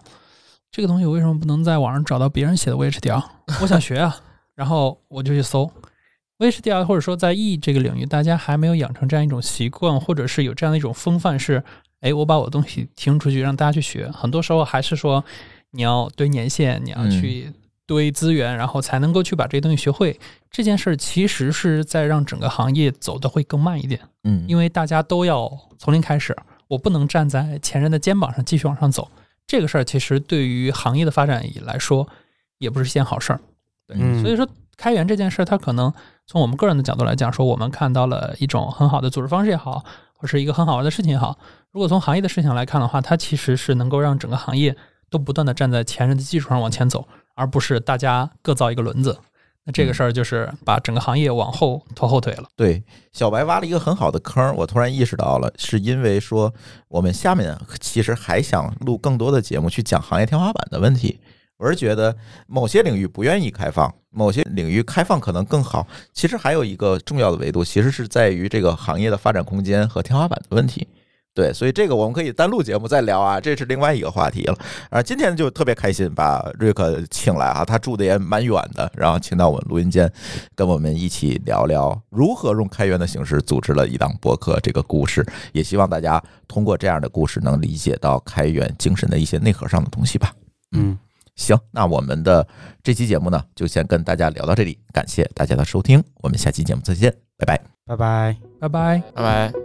这个东西我为什么不能在网上找到别人写的 VHDL？我想学啊，(laughs) 然后我就去搜 VHDL，或者说在 E 这个领域，大家还没有养成这样一种习惯，或者是有这样的一种风范是，哎，我把我的东西提供出去让大家去学。很多时候还是说你要堆年限，你要嗯去堆资源，然后才能够去把这些东西学会。这件事儿其实是在让整个行业走得会更慢一点。嗯，因为大家都要从零开始，我不能站在前人的肩膀上继续往上走。这个事儿其实对于行业的发展来说，也不是件好事儿。嗯所以说，开源这件事儿，它可能从我们个人的角度来讲，说我们看到了一种很好的组织方式也好，或是一个很好玩的事情也好。如果从行业的事情来看的话，它其实是能够让整个行业都不断的站在前人的基础上往前走，而不是大家各造一个轮子。那这个事儿就是把整个行业往后拖后腿了。对，小白挖了一个很好的坑，我突然意识到了，是因为说我们下面其实还想录更多的节目去讲行业天花板的问题。我是觉得某些领域不愿意开放，某些领域开放可能更好。其实还有一个重要的维度，其实是在于这个行业的发展空间和天花板的问题。对，所以这个我们可以单录节目再聊啊，这是另外一个话题了。啊，今天就特别开心把瑞克请来啊，他住的也蛮远的，然后请到我们录音间，跟我们一起聊聊如何用开源的形式组织了一档播客这个故事。也希望大家通过这样的故事能理解到开源精神的一些内核上的东西吧。嗯，行，那我们的这期节目呢，就先跟大家聊到这里，感谢大家的收听，我们下期节目再见，拜拜。拜拜。拜拜。拜拜。